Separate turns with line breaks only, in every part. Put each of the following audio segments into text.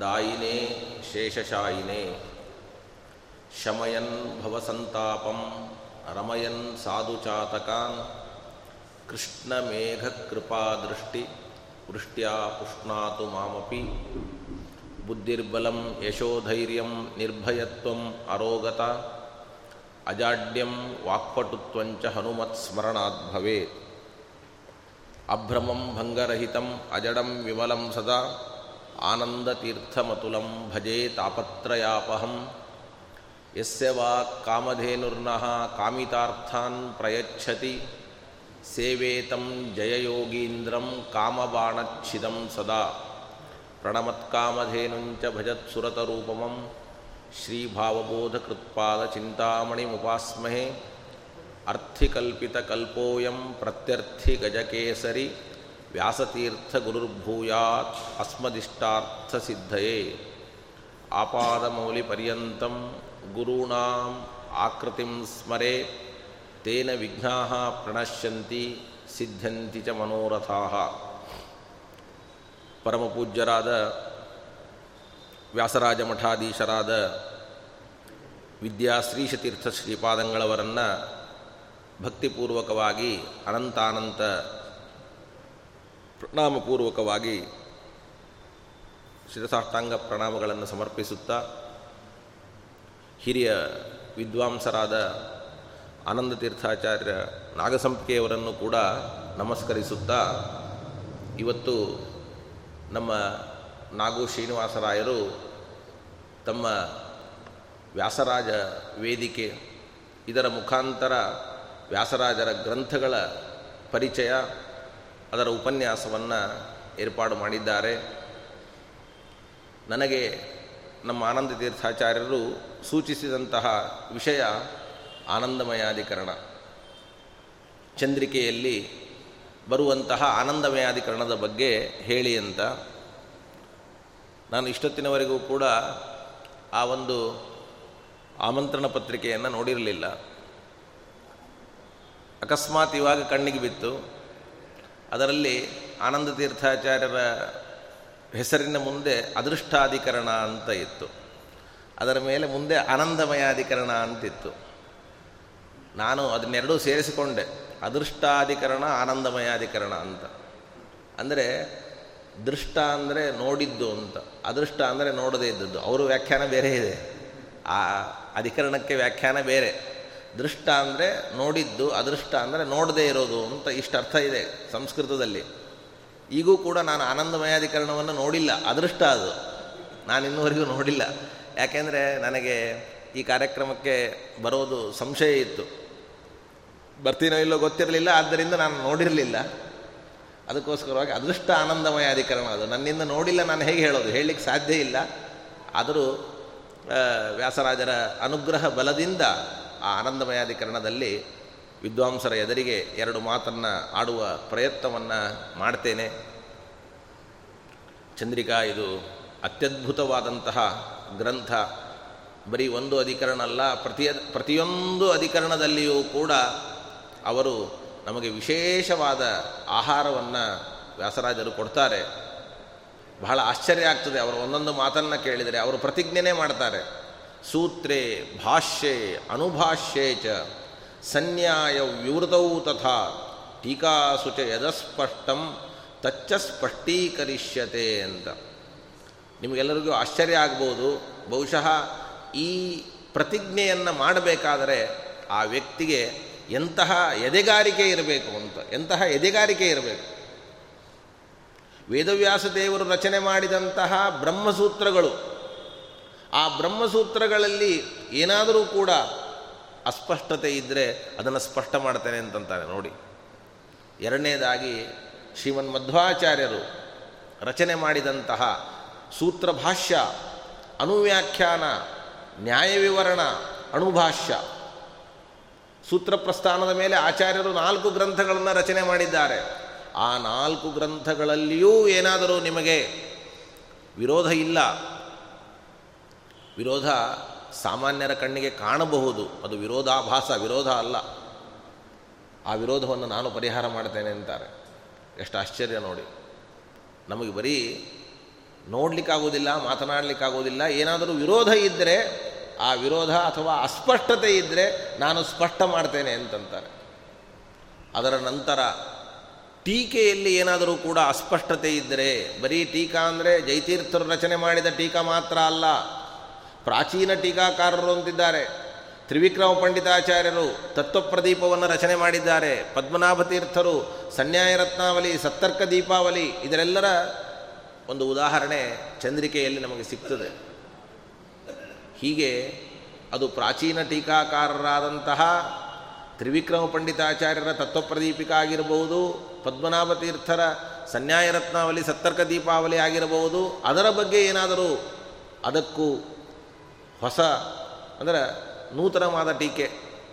दायिने शेषशायिने शमयन् भवसन्तापं रमयन् साधुचातकान् कृष्णमेघकृपादृष्टि वृष्ट्या पुष्णातु मामपि बुद्धिर्बलं यशोधैर्यं निर्भयत्वम् अरोगता अजाड्यं वाक्पटुत्वञ्च हनुमत्स्मरणात् भवेत् अभ्रमं भङ्गरहितम् अजडं विमलं सदा आनन्दतीर्थमतुलं भजे तापत्रयापहं यस्य वा कामधेनुर्नः कामितार्थान् प्रयच्छति सेवेतं जययोगीन्द्रं कामबाणच्छिदं सदा प्रणमत्कामधेनुञ्च भजत्सुरतरूपमं श्रीभावबोधकृत्पादचिन्तामणिमुपास्महे अर्थिकल्पितकल्पोऽयं प्रत्यर्थिगजकेसरि ವ್ಯಾಸತೀರ್ಥ ಗುರುರ್ಭೂಯಾತ್ ಅಸ್ಮದಿಷ್ಟಾರ್ಥಸಿದ್ಧಯೇ. ಆಪಾದಮೌಲಿಪರ್ಯಂತಂ ಗುರುಣಾಂ ಆಕೃತಿಂ ಸ್ಮರೆ. ತೇನ ವಿಘ್ನಾ ಪ್ರಣಶ್ಯಂತಿ ಸಿದ್ಧಂತಿ ಚ ಮನೋರಥಾ. ಪರಮಪೂಜ್ಯರಾದ ವ್ಯಾಸರಾಜ ಮಠಾಧೀಶರಾದ ವಿದ್ಯಾಶ್ರೀಶತೀರ್ಥ ಶ್ರೀಪಾದಂಗಳವರನ್ನು ಭಕ್ತಿಪೂರ್ವಕವಾಗಿ ಅನಂತಾನಂತ ಪ್ರಣಾಮಪೂರ್ವಕವಾಗಿ ಶಿರಸಾಷ್ಟಾಂಗ ಪ್ರಣಾಮಗಳನ್ನು ಸಮರ್ಪಿಸುತ್ತಾ ಹಿರಿಯ ವಿದ್ವಾಂಸರಾದ ಆನಂದ ತೀರ್ಥಾಚಾರ್ಯ ನಾಗಸಂಪಿಕೆಯವರನ್ನು ಕೂಡ ನಮಸ್ಕರಿಸುತ್ತಾ ಇವತ್ತು ನಮ್ಮ ನಾಗು ಶ್ರೀನಿವಾಸರಾಯರು ತಮ್ಮ ವ್ಯಾಸರಾಜ ವೇದಿಕೆ, ಇದರ ಮುಖಾಂತರ ವ್ಯಾಸರಾಜರ ಗ್ರಂಥಗಳ ಪರಿಚಯ ಅದರ ಉಪನ್ಯಾಸವನ್ನು ಏರ್ಪಾಡು ಮಾಡಿದ್ದಾರೆ. ನನಗೆ ನಮ್ಮ ಆನಂದ ತೀರ್ಥಾಚಾರ್ಯರು ಸೂಚಿಸಿದಂತಹ ವಿಷಯ ಆನಂದಮಯಾಧಿಕರಣ ಚಂದ್ರಿಕೆಯಲ್ಲಿ ಬರುವಂತಹ ಆನಂದಮಯಾಧಿಕರಣದ ಬಗ್ಗೆ ಹೇಳಿ ಅಂತ. ನಾನು ಇಷ್ಟೊತ್ತಿನವರೆಗೂ ಕೂಡ ಆ ಒಂದು ಆಮಂತ್ರಣ ಪತ್ರಿಕೆಯನ್ನು ನೋಡಿರಲಿಲ್ಲ. ಅಕಸ್ಮಾತ್ ಇವಾಗ ಕಣ್ಣಿಗೆ ಬಿತ್ತು. ಅದರಲ್ಲಿ ಆನಂದ ತೀರ್ಥಾಚಾರ್ಯರ ಹೆಸರಿನ ಮುಂದೆ ಅದೃಷ್ಟಾಧಿಕರಣ ಅಂತ ಇತ್ತು. ಅದರ ಮೇಲೆ ಮುಂದೆ ಆನಂದಮಯಾಧಿಕರಣ ಅಂತಿತ್ತು. ನಾನು ಅದನ್ನೆರಡೂ ಸೇರಿಸಿಕೊಂಡೆ. ಅದೃಷ್ಟಾಧಿಕರಣ, ಆನಂದಮಯಾಧಿಕರಣ ಅಂತ. ಅಂದರೆ ದೃಷ್ಟ ಅಂದರೆ ನೋಡಿದ್ದು ಅಂತ. ಅದೃಷ್ಟ ಅಂದರೆ ನೋಡದೇ ಇದ್ದದ್ದು. ಅವರು ವ್ಯಾಖ್ಯಾನ ಬೇರೆ ಇದೆ. ಆ ಅಧಿಕರಣಕ್ಕೆ ವ್ಯಾಖ್ಯಾನ ಬೇರೆ. ದೃಷ್ಟ ಅಂದರೆ ನೋಡಿದ್ದು, ಅದೃಷ್ಟ ಅಂದರೆ ನೋಡದೇ ಇರೋದು ಅಂತ ಇಷ್ಟು ಅರ್ಥ ಇದೆ ಸಂಸ್ಕೃತದಲ್ಲಿ. ಈಗೂ ಕೂಡ ನಾನು ಆನಂದಮಯಾಧಿಕರಣವನ್ನು ನೋಡಿಲ್ಲ, ಅದೃಷ್ಟ ಅದು. ನಾನು ಇನ್ನೂವರೆಗೂ ನೋಡಿಲ್ಲ. ಯಾಕೆಂದರೆ ನನಗೆ ಈ ಕಾರ್ಯಕ್ರಮಕ್ಕೆ ಬರೋದು ಸಂಶಯ ಇತ್ತು. ಬರ್ತೀನೋ ಇಲ್ಲೋ ಗೊತ್ತಿರಲಿಲ್ಲ, ಆದ್ದರಿಂದ ನಾನು ನೋಡಿರಲಿಲ್ಲ. ಅದಕ್ಕೋಸ್ಕರವಾಗಿ ಅದೃಷ್ಟ ಆನಂದಮಯ ಅಧಿಕರಣ ಅದು. ನನ್ನಿಂದ ನೋಡಿಲ್ಲ, ನಾನು ಹೇಗೆ ಹೇಳೋದು? ಹೇಳಲಿಕ್ಕೆ ಸಾಧ್ಯ ಇಲ್ಲ. ಆದರೂ ವ್ಯಾಸರಾಜರ ಅನುಗ್ರಹ ಬಲದಿಂದ ಆ ಆನಂದಮಯಾಧಿಕರಣದಲ್ಲಿ ವಿದ್ವಾಂಸರ ಎದುರಿಗೆ ಎರಡು ಮಾತನ್ನು ಆಡುವ ಪ್ರಯತ್ನವನ್ನು ಮಾಡ್ತೇನೆ. ಚಂದ್ರಿಕಾ, ಇದು ಅತ್ಯದ್ಭುತವಾದಂತಹ ಗ್ರಂಥ. ಬರೀ ಒಂದು ಅಧಿಕರಣ ಅಲ್ಲ, ಪ್ರತಿಯ, ಪ್ರತಿಯೊಂದು ಅಧಿಕರಣದಲ್ಲಿಯೂ ಕೂಡ ಅವರು ನಮಗೆ ವಿಶೇಷವಾದ ಆಹಾರವನ್ನು ವ್ಯಾಸರಾಜರು ಕೊಡ್ತಾರೆ. ಬಹಳ ಆಶ್ಚರ್ಯ ಆಗ್ತದೆ, ಅವರು ಒಂದೊಂದು ಮಾತನ್ನು ಕೇಳಿದರೆ, ಅವರು ಪ್ರತಿಜ್ಞೆನೇ ಮಾಡ್ತಾರೆ. ಸೂತ್ರೇ, ಭಾಷ್ಯೆ, ಅನುಭಾಷ್ಯೆ ಚ, ಸನ್ಯಾಯ ವಿವೃತೌ ತಥಾ, ಟೀಕಾಸು ಚ ಯದಸ್ಪಷ್ಟಂ, ತಚ್ಚ ಸ್ಪಷ್ಟೀಕರಿಷ್ಯತೆ ಅಂತ. ನಿಮಗೆಲ್ಲರಿಗೂ ಆಶ್ಚರ್ಯ ಆಗ್ಬೋದು. ಬಹುಶಃ ಈ ಪ್ರತಿಜ್ಞೆಯನ್ನು ಮಾಡಬೇಕಾದರೆ ಆ ವ್ಯಕ್ತಿಗೆ ಎಂತಹ ಎದೆಗಾರಿಕೆ ಇರಬೇಕು ಅಂತ, ಎಂತಹ ಎದೆಗಾರಿಕೆ ಇರಬೇಕು? ವೇದವ್ಯಾಸ ದೇವರು ರಚನೆ ಮಾಡಿದಂತಹ ಬ್ರಹ್ಮಸೂತ್ರಗಳು ಆ ಬ್ರಹ್ಮಸೂತ್ರಗಳಲ್ಲಿ ಏನಾದರೂ ಕೂಡ ಅಸ್ಪಷ್ಟತೆ ಇದ್ದರೆ ಅದನ್ನು ಸ್ಪಷ್ಟ ಮಾಡ್ತೇನೆ ಅಂತಂತಾರೆ, ನೋಡಿ. ಎರಡನೇದಾಗಿ ಶ್ರೀಮನ್ ಮಧ್ವಾಚಾರ್ಯರು ರಚನೆ ಮಾಡಿದಂತಹ ಸೂತ್ರ ಭಾಷ್ಯ, ಅನುವ್ಯಾಖ್ಯಾನ, ನ್ಯಾಯವಿವರಣ, ಅಣುಭಾಷ್ಯ. ಸೂತ್ರ ಪ್ರಸ್ಥಾನದ ಮೇಲೆ ಆಚಾರ್ಯರು ನಾಲ್ಕು ಗ್ರಂಥಗಳನ್ನು ರಚನೆ ಮಾಡಿದ್ದಾರೆ. ಆ ನಾಲ್ಕು ಗ್ರಂಥಗಳಲ್ಲಿಯೂ ಏನಾದರೂ ನಿಮಗೆ ವಿರೋಧ ಇಲ್ಲ ವಿರೋಧ ಸಾಮಾನ್ಯರ ಕಣ್ಣಿಗೆ ಕಾಣಬಹುದು. ಅದು ವಿರೋಧಾಭಾಸ, ವಿರೋಧ ಅಲ್ಲ. ಆ ವಿರೋಧವನ್ನು ನಾನು ಪರಿಹಾರ ಮಾಡ್ತೇನೆ ಅಂತಾರೆ. ಎಷ್ಟು ಆಶ್ಚರ್ಯ ನೋಡಿ. ನಮಗೆ ಬರೀ ನೋಡಲಿಕ್ಕಾಗೋದಿಲ್ಲ, ಮಾತನಾಡಲಿಕ್ಕಾಗೋದಿಲ್ಲ, ಏನಾದರೂ ವಿರೋಧ ಇದ್ದರೆ ಆ ವಿರೋಧ ಅಥವಾ ಅಸ್ಪಷ್ಟತೆ ಇದ್ದರೆ ನಾನು ಸ್ಪಷ್ಟ ಮಾಡ್ತೇನೆ ಅಂತಂತಾರೆ. ಅದರ ನಂತರ ಟೀಕೆಯಲ್ಲಿ ಏನಾದರೂ ಕೂಡ ಅಸ್ಪಷ್ಟತೆ ಇದ್ದರೆ ಬರೀ ಟೀಕಾ ಅಂದರೆ ಜೈತೀರ್ಥರು ರಚನೆ ಮಾಡಿದ ಟೀಕಾ ಮಾತ್ರ ಅಲ್ಲ ಪ್ರಾಚೀನ ಟೀಕಾಕಾರರು ಅಂತಿದ್ದಾರೆ. ತ್ರಿವಿಕ್ರಮ ಪಂಡಿತಾಚಾರ್ಯರು ತತ್ವಪ್ರದೀಪವನ್ನು ರಚನೆ ಮಾಡಿದ್ದಾರೆ. ಪದ್ಮನಾಭ ತೀರ್ಥರು ಸನ್ಯಾಯ ರತ್ನಾವಲಿ ಸತ್ತರ್ಕ ದೀಪಾವಲಿ ಇದರೆಲ್ಲರ ಒಂದು ಉದಾಹರಣೆ ಚಂದ್ರಿಕೆಯಲ್ಲಿ ನಮಗೆ ಸಿಗ್ತದೆ. ಹೀಗೆ ಅದು ಪ್ರಾಚೀನ ಟೀಕಾಕಾರರಾದಂತಹ ತ್ರಿವಿಕ್ರಮ ಪಂಡಿತಾಚಾರ್ಯರ ತತ್ವಪ್ರದೀಪಿಕ ಆಗಿರಬಹುದು ಪದ್ಮನಾಭ ತೀರ್ಥರ ಸನ್ಯಾಯ ರತ್ನಾವಲಿ ಸತ್ತರ್ಕ ದೀಪಾವಳಿ ಆಗಿರಬಹುದು. ಅದರ ಬಗ್ಗೆ ಏನಾದರೂ ಅದಕ್ಕೂ ಹೊಸ, ಅಂದರೆ ನೂತನವಾದ ಟೀಕೆ,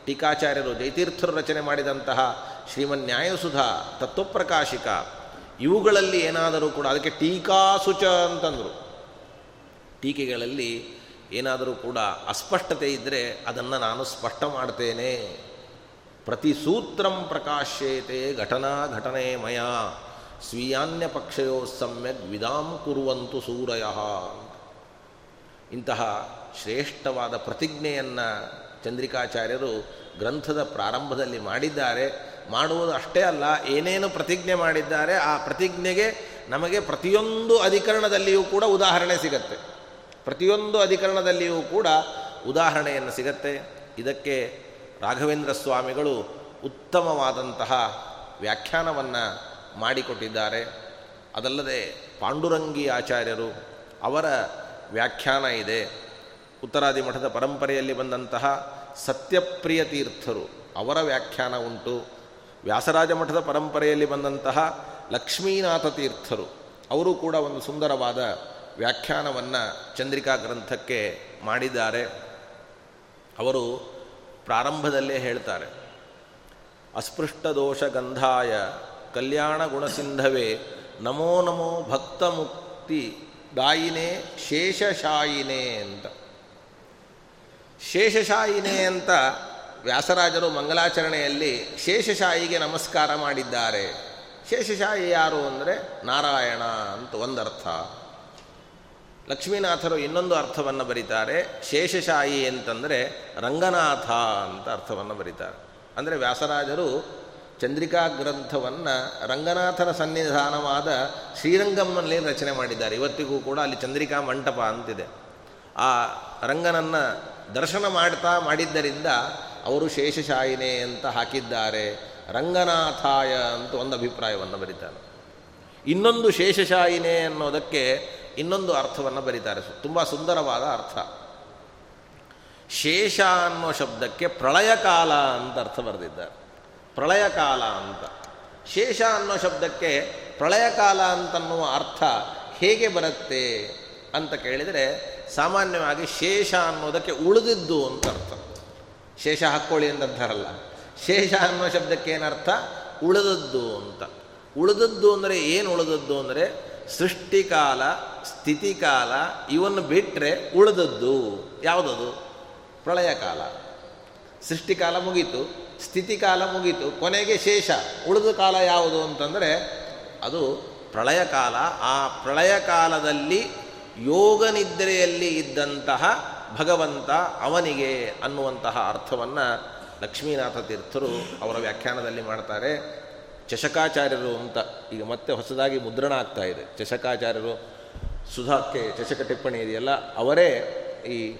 ಟೀಕಾಚಾರ್ಯರು, ಜೈತೀರ್ಥರು ರಚನೆ ಮಾಡಿದಂತಹ ಶ್ರೀಮನ್ ನ್ಯಾಯಸುಧಾ ತತ್ವಪ್ರಕಾಶಿಕ, ಇವುಗಳಲ್ಲಿ ಏನಾದರೂ ಕೂಡ, ಅದಕ್ಕೆ ಟೀಕಾಸುಚ ಅಂತಂದರು. ಟೀಕೆಗಳಲ್ಲಿ ಏನಾದರೂ ಕೂಡ ಅಸ್ಪಷ್ಟತೆ ಇದ್ದರೆ ಅದನ್ನು ನಾನು ಸ್ಪಷ್ಟ ಮಾಡ್ತೇನೆ. ಪ್ರತಿ ಸೂತ್ರಂ ಪ್ರಕಾಶ್ಯತೆ ಘಟನಾ ಘಟನೆ ಮಯ, ಸ್ವೀಯಾನ್ಯ ಪಕ್ಷಯೋ ಸಮ್ಯಕ್ ವಿದಾಂ ಕುರುವಂತು ಸೂರಯ ಇಂತಹ ಶ್ರೇಷ್ಠವಾದ ಪ್ರತಿಜ್ಞೆಯನ್ನು ಚಂದ್ರಿಕಾಚಾರ್ಯರು ಗ್ರಂಥದ ಪ್ರಾರಂಭದಲ್ಲಿ ಮಾಡಿದ್ದಾರೆ. ಮಾಡುವುದು ಅಷ್ಟೇ ಅಲ್ಲ, ಏನೇನು ಪ್ರತಿಜ್ಞೆ ಮಾಡಿದ್ದಾರೆ, ಆ ಪ್ರತಿಜ್ಞೆಗೆ ನಮಗೆ ಪ್ರತಿಯೊಂದು ಅಧಿಕರಣದಲ್ಲಿಯೂ ಕೂಡ ಉದಾಹರಣೆ ಸಿಗತ್ತೆ. ಪ್ರತಿಯೊಂದು ಅಧಿಕರಣದಲ್ಲಿಯೂ ಕೂಡ ಉದಾಹರಣೆಯನ್ನು ಸಿಗತ್ತೆ. ಇದಕ್ಕೆ ರಾಘವೇಂದ್ರ ಸ್ವಾಮಿಗಳು ಉತ್ತಮವಾದಂತಹ ವ್ಯಾಖ್ಯಾನವನ್ನು ಮಾಡಿಕೊಟ್ಟಿದ್ದಾರೆ. ಅದಲ್ಲದೆ ಪಾಂಡುರಂಗಿ ಆಚಾರ್ಯರು ಅವರ ವ್ಯಾಖ್ಯಾನ ಇದೆ. ಉತ್ತರಾದಿ ಮಠದ ಪರಂಪರೆಯಲ್ಲಿ ಬಂದಂತಹ ಸತ್ಯಪ್ರಿಯ ತೀರ್ಥರು, ಅವರ ವ್ಯಾಖ್ಯಾನ ಉಂಟು. ವ್ಯಾಸರಾಜ ಮಠದ ಪರಂಪರೆಯಲ್ಲಿ ಬಂದಂತಹ ಲಕ್ಷ್ಮೀನಾಥ ತೀರ್ಥರು, ಅವರು ಕೂಡ ಒಂದು ಸುಂದರವಾದ ವ್ಯಾಖ್ಯಾನವನ್ನು ಚಂದ್ರಿಕಾ ಗ್ರಂಥಕ್ಕೆ ಮಾಡಿದ್ದಾರೆ. ಅವರು ಪ್ರಾರಂಭದಲ್ಲೇ ಹೇಳ್ತಾರೆ, ಅಸ್ಪೃಷ್ಟ ದೋಷ ಗಂಧಾಯ ಕಲ್ಯಾಣ ಗುಣಸಿಂಧವೇ ನಮೋ ನಮೋ ಭಕ್ತ ಮುಕ್ತಿ ದಾಯಿನೇ ಶೇಷಶಾಯಿನೇ ಅಂತ. ಶೇಷಶಾಯಿನೇ ಅಂತ ವ್ಯಾಸರಾಜರು ಮಂಗಲಾಚರಣೆಯಲ್ಲಿ ಶೇಷಶಾಯಿಗೆ ನಮಸ್ಕಾರ ಮಾಡಿದ್ದಾರೆ. ಶೇಷಶಾಯಿ ಯಾರು ಅಂದರೆ ನಾರಾಯಣ ಅಂತ ಒಂದರ್ಥ. ಲಕ್ಷ್ಮೀನಾಥರು ಇನ್ನೊಂದು ಅರ್ಥವನ್ನು ಬರೀತಾರೆ. ಶೇಷಶಾಯಿ ಅಂತಂದರೆ ರಂಗನಾಥ ಅಂತ ಅರ್ಥವನ್ನು ಬರೀತಾರೆ. ಅಂದರೆ ವ್ಯಾಸರಾಜರು ಚಂದ್ರಿಕಾ ಗ್ರಂಥವನ್ನು ರಂಗನಾಥನ ಸನ್ನಿಧಾನವಾದ ಶ್ರೀರಂಗಮ್ಮನಲ್ಲಿ ರಚನೆ ಮಾಡಿದ್ದಾರೆ. ಇವತ್ತಿಗೂ ಕೂಡ ಅಲ್ಲಿ ಚಂದ್ರಿಕಾ ಮಂಟಪ ಅಂತಿದೆ. ಆ ರಂಗನನ್ನು ದರ್ಶನ ಮಾಡ್ತಾ ಮಾಡಿದ್ದರಿಂದ ಅವರು ಶೇಷಶಾಯಿನೇ ಅಂತ ಹಾಕಿದ್ದಾರೆ. ರಂಗನಾಥಾಯ ಅಂತ ಒಂದು ಅಭಿಪ್ರಾಯವನ್ನು ಬರೀತಾರೆ. ಇನ್ನೊಂದು ಶೇಷಶಾಯಿನೇ ಅನ್ನೋದಕ್ಕೆ ಇನ್ನೊಂದು ಅರ್ಥವನ್ನು ಬರೀತಾರೆ. ತುಂಬ ಸುಂದರವಾದ ಅರ್ಥ. ಶೇಷ ಅನ್ನೋ ಶಬ್ದಕ್ಕೆ ಪ್ರಳಯ ಕಾಲ ಅಂತ ಅರ್ಥ ಬರೆದಿದ್ದಾರೆ. ಪ್ರಳಯ ಕಾಲ ಅಂತ. ಶೇಷ ಅನ್ನೋ ಶಬ್ದಕ್ಕೆ ಪ್ರಳಯ ಕಾಲ ಅಂತನ್ನುವ ಅರ್ಥ ಹೇಗೆ ಬರುತ್ತೆ ಅಂತ ಕೇಳಿದರೆ ಸಾಮಾನ್ಯವಾಗಿ ಶೇಷ ಅನ್ನೋದಕ್ಕೆ ಉಳಿದಿದ್ದು ಅಂತ ಅರ್ಥ. ಶೇಷ ಹಾಕ್ಕೊಳ್ಳಿ ಅಂತಂತಾರಲ್ಲ. ಶೇಷ ಅನ್ನೋ ಶಬ್ದಕ್ಕೆ ಏನರ್ಥ? ಉಳಿದದ್ದು ಅಂತ. ಉಳಿದದ್ದು ಅಂದರೆ ಏನು ಉಳಿದದ್ದು ಅಂದರೆ ಸೃಷ್ಟಿಕಾಲ, ಸ್ಥಿತಿಕಾಲ ಇವನ್ನು ಬಿಟ್ಟರೆ ಉಳಿದದ್ದು. ಯಾವುದದು? ಪ್ರಳಯ ಕಾಲ ಸೃಷ್ಟಿಕಾಲ ಮುಗೀತು, ಸ್ಥಿತಿಕಾಲ ಮುಗೀತು, ಕೊನೆಗೆ ಶೇಷ. ಉಳಿದ ಕಾಲ ಯಾವುದು ಅಂತಂದರೆ ಅದು ಪ್ರಳಯ ಕಾಲ ಆ ಪ್ರಳಯ ಕಾಲದಲ್ಲಿ ಯೋಗ ನಿದ್ರೆಯಲ್ಲಿ ಇದ್ದಂತಹ ಭಗವಂತ ಅವನಿಗೆ ಅನ್ನುವಂತಹ ಅರ್ಥವನ್ನು ಲಕ್ಷ್ಮೀನಾಥ ತೀರ್ಥರು ಅವರ ವ್ಯಾಖ್ಯಾನದಲ್ಲಿ ಮಾಡ್ತಾರೆ. ಚಷಕಾಚಾರ್ಯರು ಅಂತ ಈಗ ಮತ್ತೆ ಹೊಸದಾಗಿ ಮುದ್ರಣ ಆಗ್ತಾ ಇದೆ. ಚಷಕಾಚಾರ್ಯರು ಸುಧಾಕ್ಕೆ ಚಷಕ ಟಿಪ್ಪಣಿ ಇದೆಯಲ್ಲ, ಅವರೇ ಈ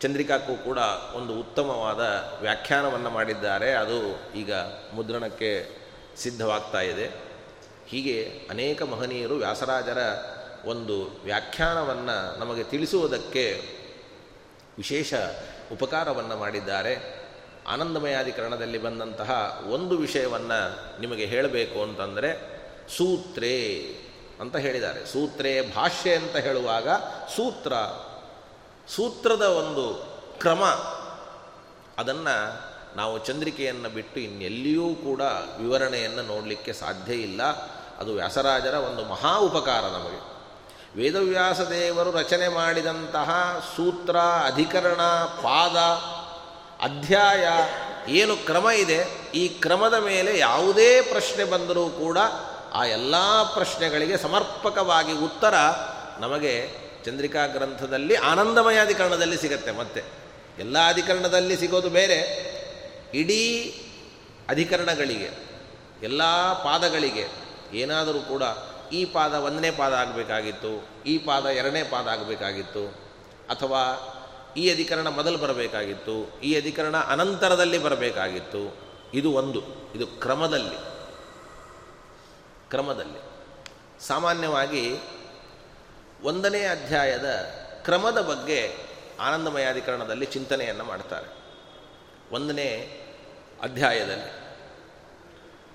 ಚಂದ್ರಿಕಾಕ್ಕೂ ಕೂಡ ಒಂದು ಉತ್ತಮವಾದ ವ್ಯಾಖ್ಯಾನವನ್ನು ಮಾಡಿದ್ದಾರೆ. ಅದು ಈಗ ಮುದ್ರಣಕ್ಕೆ ಸಿದ್ಧವಾಗ್ತಾ ಇದೆ. ಹೀಗೆ ಅನೇಕ ಮಹನೀಯರು ವ್ಯಾಸರಾಜರ ಒಂದು ವ್ಯಾಖ್ಯಾನವನ್ನು ನಮಗೆ ತಿಳಿಸುವುದಕ್ಕೆ ವಿಶೇಷ ಉಪಕಾರವನ್ನು ಮಾಡಿದ್ದಾರೆ. ಆನಂದಮಯಾಧಿಕರಣದಲ್ಲಿ ಬಂದಂತಹ ಒಂದು ವಿಷಯವನ್ನು ನಿಮಗೆ ಹೇಳಬೇಕು ಅಂತಂದರೆ ಸೂತ್ರೇ ಅಂತ ಹೇಳಿದ್ದಾರೆ. ಸೂತ್ರೇ ಭಾಷ್ಯ ಅಂತ ಹೇಳುವಾಗ ಸೂತ್ರ, ಸೂತ್ರದ ಒಂದು ಕ್ರಮ, ಅದನ್ನು ನಾವು ಚಂದ್ರಿಕೆಯನ್ನು ಬಿಟ್ಟು ಇನ್ನೆಲ್ಲಿಯೂ ಕೂಡ ವಿವರಣೆಯನ್ನು ನೋಡಲಿಕ್ಕೆ ಸಾಧ್ಯ ಇಲ್ಲ. ಅದು ವ್ಯಾಸರಾಜರ ಒಂದು ಮಹಾ ಉಪಕಾರ ನಮಗೆ. ವೇದವ್ಯಾಸ ದೇವರು ರಚನೆ ಮಾಡಿದಂತಹ ಸೂತ್ರ, ಅಧಿಕರಣ, ಪಾದ, ಅಧ್ಯಾಯ ಏನು ಕ್ರಮ ಇದೆ, ಈ ಕ್ರಮದ ಮೇಲೆ ಯಾವುದೇ ಪ್ರಶ್ನೆ ಬಂದರೂ ಕೂಡ ಆ ಎಲ್ಲ ಪ್ರಶ್ನೆಗಳಿಗೆ ಸಮರ್ಪಕವಾಗಿ ಉತ್ತರ ನಮಗೆ ಚಂದ್ರಿಕಾ ಗ್ರಂಥದಲ್ಲಿ ಆನಂದಮಯ ಅಧಿಕರಣದಲ್ಲಿ ಸಿಗತ್ತೆ ಮತ್ತೆ. ಎಲ್ಲ ಅಧಿಕರಣದಲ್ಲಿ ಸಿಗೋದು ಬೇರೆ. ಇಡೀ ಅಧಿಕರಣಗಳಿಗೆ, ಎಲ್ಲ ಪಾದಗಳಿಗೆ ಏನಾದರೂ ಕೂಡ ಈ ಪಾದ ಒಂದನೇ ಪಾದ ಆಗಬೇಕಾಗಿತ್ತು, ಈ ಪಾದ ಎರಡನೇ ಪಾದ ಆಗಬೇಕಾಗಿತ್ತು, ಅಥವಾ ಈ ಅಧಿಕರಣ ಮೊದಲು ಬರಬೇಕಾಗಿತ್ತು, ಈ ಅಧಿಕರಣ ಅನಂತರದಲ್ಲಿ ಬರಬೇಕಾಗಿತ್ತು, ಇದು ಒಂದು, ಇದು ಕ್ರಮದಲ್ಲಿ. ಕ್ರಮದಲ್ಲಿ. ಸಾಮಾನ್ಯವಾಗಿ ಒಂದನೇ ಅಧ್ಯಾಯದ ಕ್ರಮದ ಬಗ್ಗೆ ಆನಂದಮಯಾಧಿಕರಣದಲ್ಲಿ ಚಿಂತನೆಯನ್ನು ಮಾಡ್ತಾರೆ. ಒಂದನೇ ಅಧ್ಯಾಯದಲ್ಲಿ.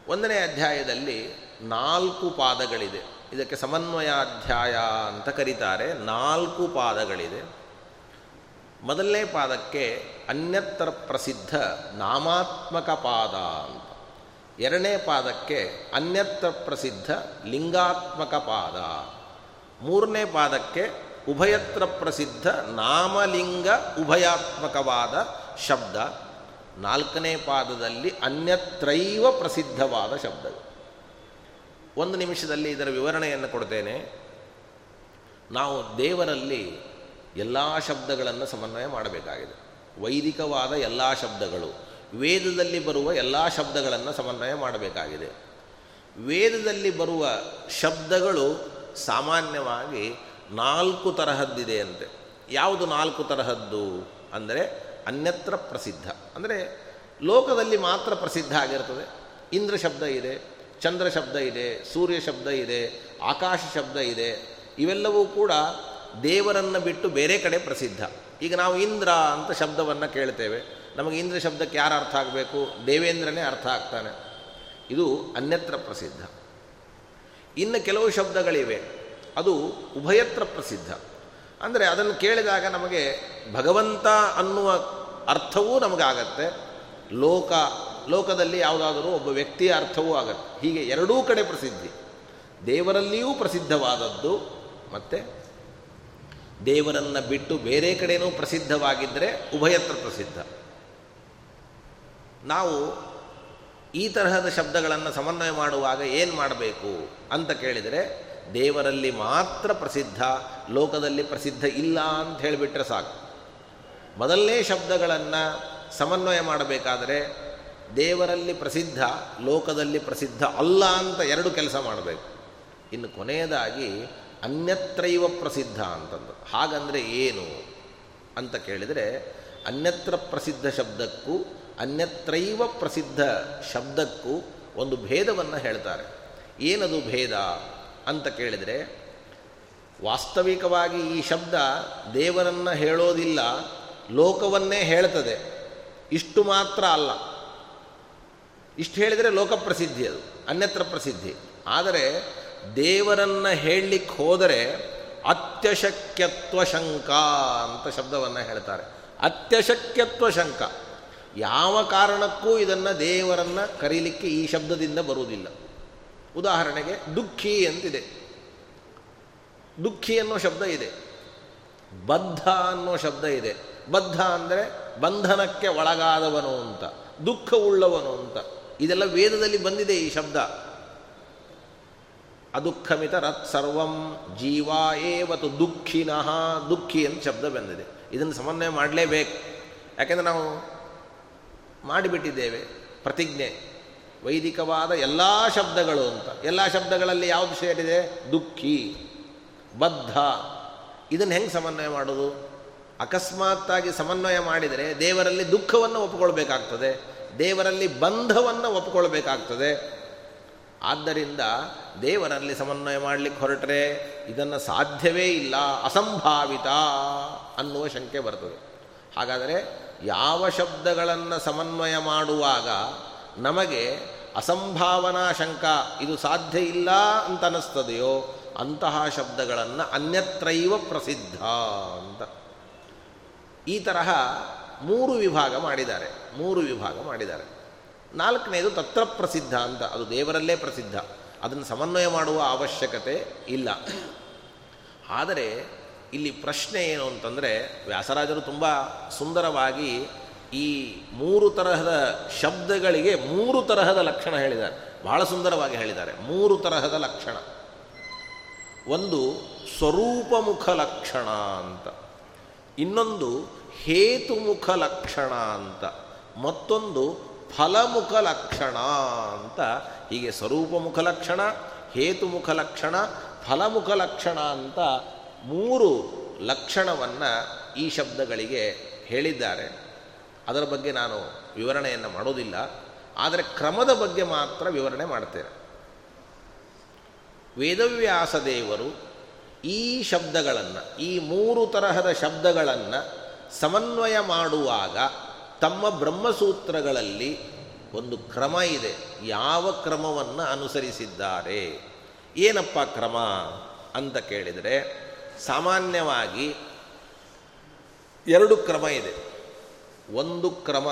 ಒಂದನೇ ಅಧ್ಯಾಯದಲ್ಲಿ ನಾಲ್ಕು ಪಾದಗಳಿದೆ. ಇದಕ್ಕೆ ಸಮನ್ವಯಾಧ್ಯಾಯ ಅಂತ ಕರೀತಾರೆ. ನಾಲ್ಕು ಪಾದಗಳಿದೆ. ಮೊದಲನೇ ಪಾದಕ್ಕೆ ಅನ್ಯತ್ರ ಪ್ರಸಿದ್ಧ ನಾಮಾತ್ಮಕ ಪಾದ ಅಂತ. ಎರಡನೇ ಪಾದಕ್ಕೆ ಅನ್ಯತ್ರ ಪ್ರಸಿದ್ಧ ಲಿಂಗಾತ್ಮಕ ಪಾದ. ಮೂರನೇ ಪಾದಕ್ಕೆ ಉಭಯತ್ರ ಪ್ರಸಿದ್ಧ ನಾಮಲಿಂಗ ಉಭಯಾತ್ಮಕವಾದ ಶಬ್ದ. ನಾಲ್ಕನೇ ಪಾದದಲ್ಲಿ ಅನ್ಯತ್ರೈವ ಪ್ರಸಿದ್ಧವಾದ ಶಬ್ದಗಳು. ಒಂದು ನಿಮಿಷದಲ್ಲಿ ಇದರ ವಿವರಣೆಯನ್ನು ಕೊಡ್ತೇನೆ. ನಾವು ದೇವರಲ್ಲಿ ಎಲ್ಲ ಶಬ್ದಗಳನ್ನು ಸಮನ್ವಯ ಮಾಡಬೇಕಾಗಿದೆ. ವೈದಿಕವಾದ ಎಲ್ಲ ಶಬ್ದಗಳು, ವೇದದಲ್ಲಿ ಬರುವ ಎಲ್ಲ ಶಬ್ದಗಳನ್ನು ಸಮನ್ವಯ ಮಾಡಬೇಕಾಗಿದೆ. ವೇದದಲ್ಲಿ ಬರುವ ಶಬ್ದಗಳು ಸಾಮಾನ್ಯವಾಗಿ ನಾಲ್ಕು ತರಹದ್ದಿದೆಯಂತೆ ಯಾವುದು ನಾಲ್ಕು ತರಹದ್ದು? ಅಂದರೆ ಅನ್ಯತ್ರ ಪ್ರಸಿದ್ಧ. ಅಂದರೆ ಲೋಕದಲ್ಲಿ ಮಾತ್ರ ಪ್ರಸಿದ್ಧ ಆಗಿರ್ತದೆ. ಇಂದ್ರ ಶಬ್ದ ಇದೆ, ಚಂದ್ರ ಶಬ್ದ ಇದೆ, ಸೂರ್ಯ ಶಬ್ದ ಇದೆ, ಆಕಾಶ ಶಬ್ದ ಇದೆ. ಇವೆಲ್ಲವೂ ಕೂಡ ದೇವರನ್ನು ಬಿಟ್ಟು ಬೇರೆ ಕಡೆ ಪ್ರಸಿದ್ಧ. ಈಗ ನಾವು ಇಂದ್ರ ಅಂತ ಶಬ್ದವನ್ನು ಕೇಳ್ತೇವೆ. ನಮಗೆ ಇಂದ್ರ ಶಬ್ದಕ್ಕೆ ಯಾರು ಅರ್ಥ ಆಗಬೇಕು? ದೇವೇಂದ್ರನೇ ಅರ್ಥ ಆಗ್ತಾನೆ. ಇದು ಅನ್ಯತ್ರ ಪ್ರಸಿದ್ಧ. ಇನ್ನು ಕೆಲವು ಶಬ್ದಗಳಿವೆ. ಅದು ಉಭಯತ್ರ ಪ್ರಸಿದ್ಧ. ಅಂದರೆ ಅದನ್ನು ಕೇಳಿದಾಗ ನಮಗೆ ಭಗವಂತ ಅನ್ನುವ ಅರ್ಥವೂ ನಮಗಾಗತ್ತೆ ಲೋಕ, ಲೋಕದಲ್ಲಿ ಯಾವುದಾದರೂ ಒಬ್ಬ ವ್ಯಕ್ತಿಯ ಅರ್ಥವೂ ಆಗತ್ತೆ. ಹೀಗೆ ಎರಡೂ ಕಡೆ ಪ್ರಸಿದ್ಧಿ. ದೇವರಲ್ಲಿಯೂ ಪ್ರಸಿದ್ಧವಾದದ್ದು, ಮತ್ತು ದೇವರನ್ನು ಬಿಟ್ಟು ಬೇರೆ ಕಡೆಯೂ ಪ್ರಸಿದ್ಧವಾಗಿದ್ದರೆ ಉಭಯತ್ರ ಪ್ರಸಿದ್ಧ. ನಾವು ಈ ತರಹದ ಶಬ್ದಗಳನ್ನು ಸಮನ್ವಯ ಮಾಡುವಾಗ ಏನು ಮಾಡಬೇಕು ಅಂತ ಕೇಳಿದರೆ ದೇವರಲ್ಲಿ ಮಾತ್ರ ಪ್ರಸಿದ್ಧ, ಲೋಕದಲ್ಲಿ ಪ್ರಸಿದ್ಧ ಇಲ್ಲ ಅಂತ ಹೇಳಿಬಿಟ್ರೆ ಸಾಕು. ಮೊದಲನೇ ಶಬ್ದಗಳನ್ನು ಸಮನ್ವಯ ಮಾಡಬೇಕಾದರೆ ದೇವರಲ್ಲಿ ಪ್ರಸಿದ್ಧ, ಲೋಕದಲ್ಲಿ ಪ್ರಸಿದ್ಧ ಅಲ್ಲ ಅಂತ ಎರಡು ಕೆಲಸ ಮಾಡಬೇಕು. ಇನ್ನು ಕೊನೆಯದಾಗಿ ಅನ್ಯತ್ರೈವ ಪ್ರಸಿದ್ಧ ಅಂತಂದು. ಹಾಗಂದರೆ ಏನು ಅಂತ ಕೇಳಿದರೆ ಅನ್ಯತ್ರ ಪ್ರಸಿದ್ಧ ಶಬ್ದಕ್ಕೂ ಅನ್ಯತ್ರೈವ ಪ್ರಸಿದ್ಧ ಶಬ್ದಕ್ಕೂ ಒಂದು ಭೇದವನ್ನು ಹೇಳ್ತಾರೆ. ಏನದು ಭೇದ? ಅಂತ ಕೇಳಿದರೆ, ವಾಸ್ತವಿಕವಾಗಿ ಈ ಶಬ್ದ ದೇವರನ್ನು ಹೇಳೋದಿಲ್ಲ, ಲೋಕವನ್ನೇ ಹೇಳ್ತದೆ. ಇಷ್ಟು ಮಾತ್ರ ಅಲ್ಲ. ಇಷ್ಟು ಹೇಳಿದರೆ ಲೋಕಪ್ರಸಿದ್ಧಿ ಅದು, ಅನ್ಯತ್ರ ಪ್ರಸಿದ್ಧಿ. ಆದರೆ ದೇವರನ್ನು ಹೇಳಲಿಕ್ಕೆ ಹೋದರೆ ಅತ್ಯಶಕ್ಯತ್ವ ಶಂಕ ಅಂತ ಶಬ್ದವನ್ನು ಹೇಳ್ತಾರೆ. ಅತ್ಯಶಕ್ಯತ್ವ ಶಂಕ. ಯಾವ ಕಾರಣಕ್ಕೂ ಇದನ್ನು ದೇವರನ್ನು ಕರೀಲಿಕ್ಕೆ ಈ ಶಬ್ದದಿಂದ ಬರುವುದಿಲ್ಲ. ಉದಾಹರಣೆಗೆ ದುಃಖಿ ಅಂತಿದೆ. ದುಃಖಿ ಅನ್ನೋ ಶಬ್ದ ಇದೆ. ಬದ್ಧ ಅನ್ನೋ ಶಬ್ದ ಇದೆ. ಬದ್ಧ ಅಂದರೆ ಬಂಧನಕ್ಕೆ ಒಳಗಾದವನು ಅಂತ, ದುಃಖವುಳ್ಳವನು ಅಂತ. ಇದೆಲ್ಲ ವೇದದಲ್ಲಿ ಬಂದಿದೆ ಈ ಶಬ್ದ. ಅದುಃಖಮಿತ ರತ್ ಸರ್ವಂ ಜೀವ ಏವತ್ತು ದುಃಖಿನಃ. ದುಃಖಿ ಅಂತ ಶಬ್ದ ಬಂದಿದೆ. ಇದನ್ನು ಸಮನ್ವಯ ಮಾಡಲೇಬೇಕು. ಯಾಕೆಂದರೆ ನಾವು ಮಾಡಿಬಿಟ್ಟಿದ್ದೇವೆ ಪ್ರತಿಜ್ಞೆ. ವೈದಿಕವಾದ ಎಲ್ಲ ಶಬ್ದಗಳು ಅಂತ. ಎಲ್ಲ ಶಬ್ದಗಳಲ್ಲಿ ಯಾವುದು ಸೇರಿದೆ ದುಃಖಿ, ಬದ್ಧ. ಇದನ್ನು ಹೆಂಗೆ ಸಮನ್ವಯ ಮಾಡೋದು? ಅಕಸ್ಮಾತ್ತಾಗಿ ಸಮನ್ವಯ ಮಾಡಿದರೆ ದೇವರಲ್ಲಿ ದುಃಖವನ್ನು ಒಪ್ಪಿಕೊಳ್ಬೇಕಾಗ್ತದೆ, ದೇವರಲ್ಲಿ ಬಂಧವನ್ನು ಒಪ್ಪಿಕೊಳ್ಬೇಕಾಗ್ತದೆ. ಆದ್ದರಿಂದ ದೇವರಲ್ಲಿ ಸಮನ್ವಯ ಮಾಡಲಿಕ್ಕೆ ಹೊರಟರೆ ಇದನ್ನು ಸಾಧ್ಯವೇ ಇಲ್ಲ, ಅಸಂಭಾವಿತ ಅನ್ನುವ ಶಂಕೆ ಬರ್ತದೆ. ಹಾಗಾದರೆ ಯಾವ ಶಬ್ದಗಳನ್ನು ಸಮನ್ವಯ ಮಾಡುವಾಗ ನಮಗೆ ಅಸಂಭಾವನಾ ಶಂಕ, ಇದು ಸಾಧ್ಯ ಇಲ್ಲ ಅಂತ ಅನ್ನಿಸ್ತದೆಯೋ, ಅಂತಹ ಶಬ್ದಗಳನ್ನು ಅನ್ಯತ್ರೈವ ಪ್ರಸಿದ್ಧ ಅಂತ. ಈ ತರಹ ಮೂರು ವಿಭಾಗ ಮಾಡಿದ್ದಾರೆ, ಮೂರು ವಿಭಾಗ ಮಾಡಿದ್ದಾರೆ. ನಾಲ್ಕನೇದು ತತ್ರ ಪ್ರಸಿದ್ಧ ಅಂತ, ಅದು ದೇವರಲ್ಲೇ ಪ್ರಸಿದ್ಧ. ಅದನ್ನು ಸಮನ್ವಯ ಮಾಡುವ ಅವಶ್ಯಕತೆ ಇಲ್ಲ. ಆದರೆ, ಇಲ್ಲಿ ಪ್ರಶ್ನೆ ಏನು ಅಂತಂದರೆ, ವ್ಯಾಸರಾಜರು ತುಂಬ ಸುಂದರವಾಗಿ ಈ ಮೂರು ತರಹದ ಶಬ್ದಗಳಿಗೆ ಮೂರು ತರಹದ ಲಕ್ಷಣ ಹೇಳಿದ್ದಾರೆ. ಬಹಳ ಸುಂದರವಾಗಿ ಹೇಳಿದ್ದಾರೆ. ಮೂರು ತರಹದ ಲಕ್ಷಣ. ಒಂದು ಸ್ವರೂಪಮುಖ ಲಕ್ಷಣ ಅಂತ. ಇನ್ನೊಂದು ಹೇತುಮುಖ ಲಕ್ಷಣ ಅಂತ. ಮತ್ತೊಂದು ಫಲಮುಖ ಲಕ್ಷಣ ಅಂತ. ಹೀಗೆ ಸ್ವರೂಪಮುಖ ಲಕ್ಷಣ, ಹೇತುಮುಖ ಲಕ್ಷಣ, ಫಲಮುಖ ಲಕ್ಷಣ ಅಂತ ಮೂರು ಲಕ್ಷಣವನ್ನು ಈ ಶಬ್ದಗಳಿಗೆ ಹೇಳಿದ್ದಾರೆ. ಅದರ ಬಗ್ಗೆ ನಾನು ವಿವರಣೆಯನ್ನು ಮಾಡೋದಿಲ್ಲ, ಆದರೆ ಕ್ರಮದ ಬಗ್ಗೆ ಮಾತ್ರ ವಿವರಣೆ ಮಾಡ್ತೇನೆ. ವೇದವ್ಯಾಸ ದೇವರು ಈ ಶಬ್ದಗಳನ್ನು, ಈ ಮೂರು ತರಹದ ಶಬ್ದಗಳನ್ನು ಸಮನ್ವಯ ಮಾಡುವಾಗ ತಮ್ಮ ಬ್ರಹ್ಮಸೂತ್ರಗಳಲ್ಲಿ ಒಂದು ಕ್ರಮ ಇದೆ. ಯಾವ ಕ್ರಮವನ್ನು ಅನುಸರಿಸಿದ್ದಾರೆ? ಏನಪ್ಪ ಕ್ರಮ ಅಂತ ಕೇಳಿದರೆ, ಸಾಮಾನ್ಯವಾಗಿ ಎರಡು ಕ್ರಮ ಇದೆ. ಒಂದು ಕ್ರಮ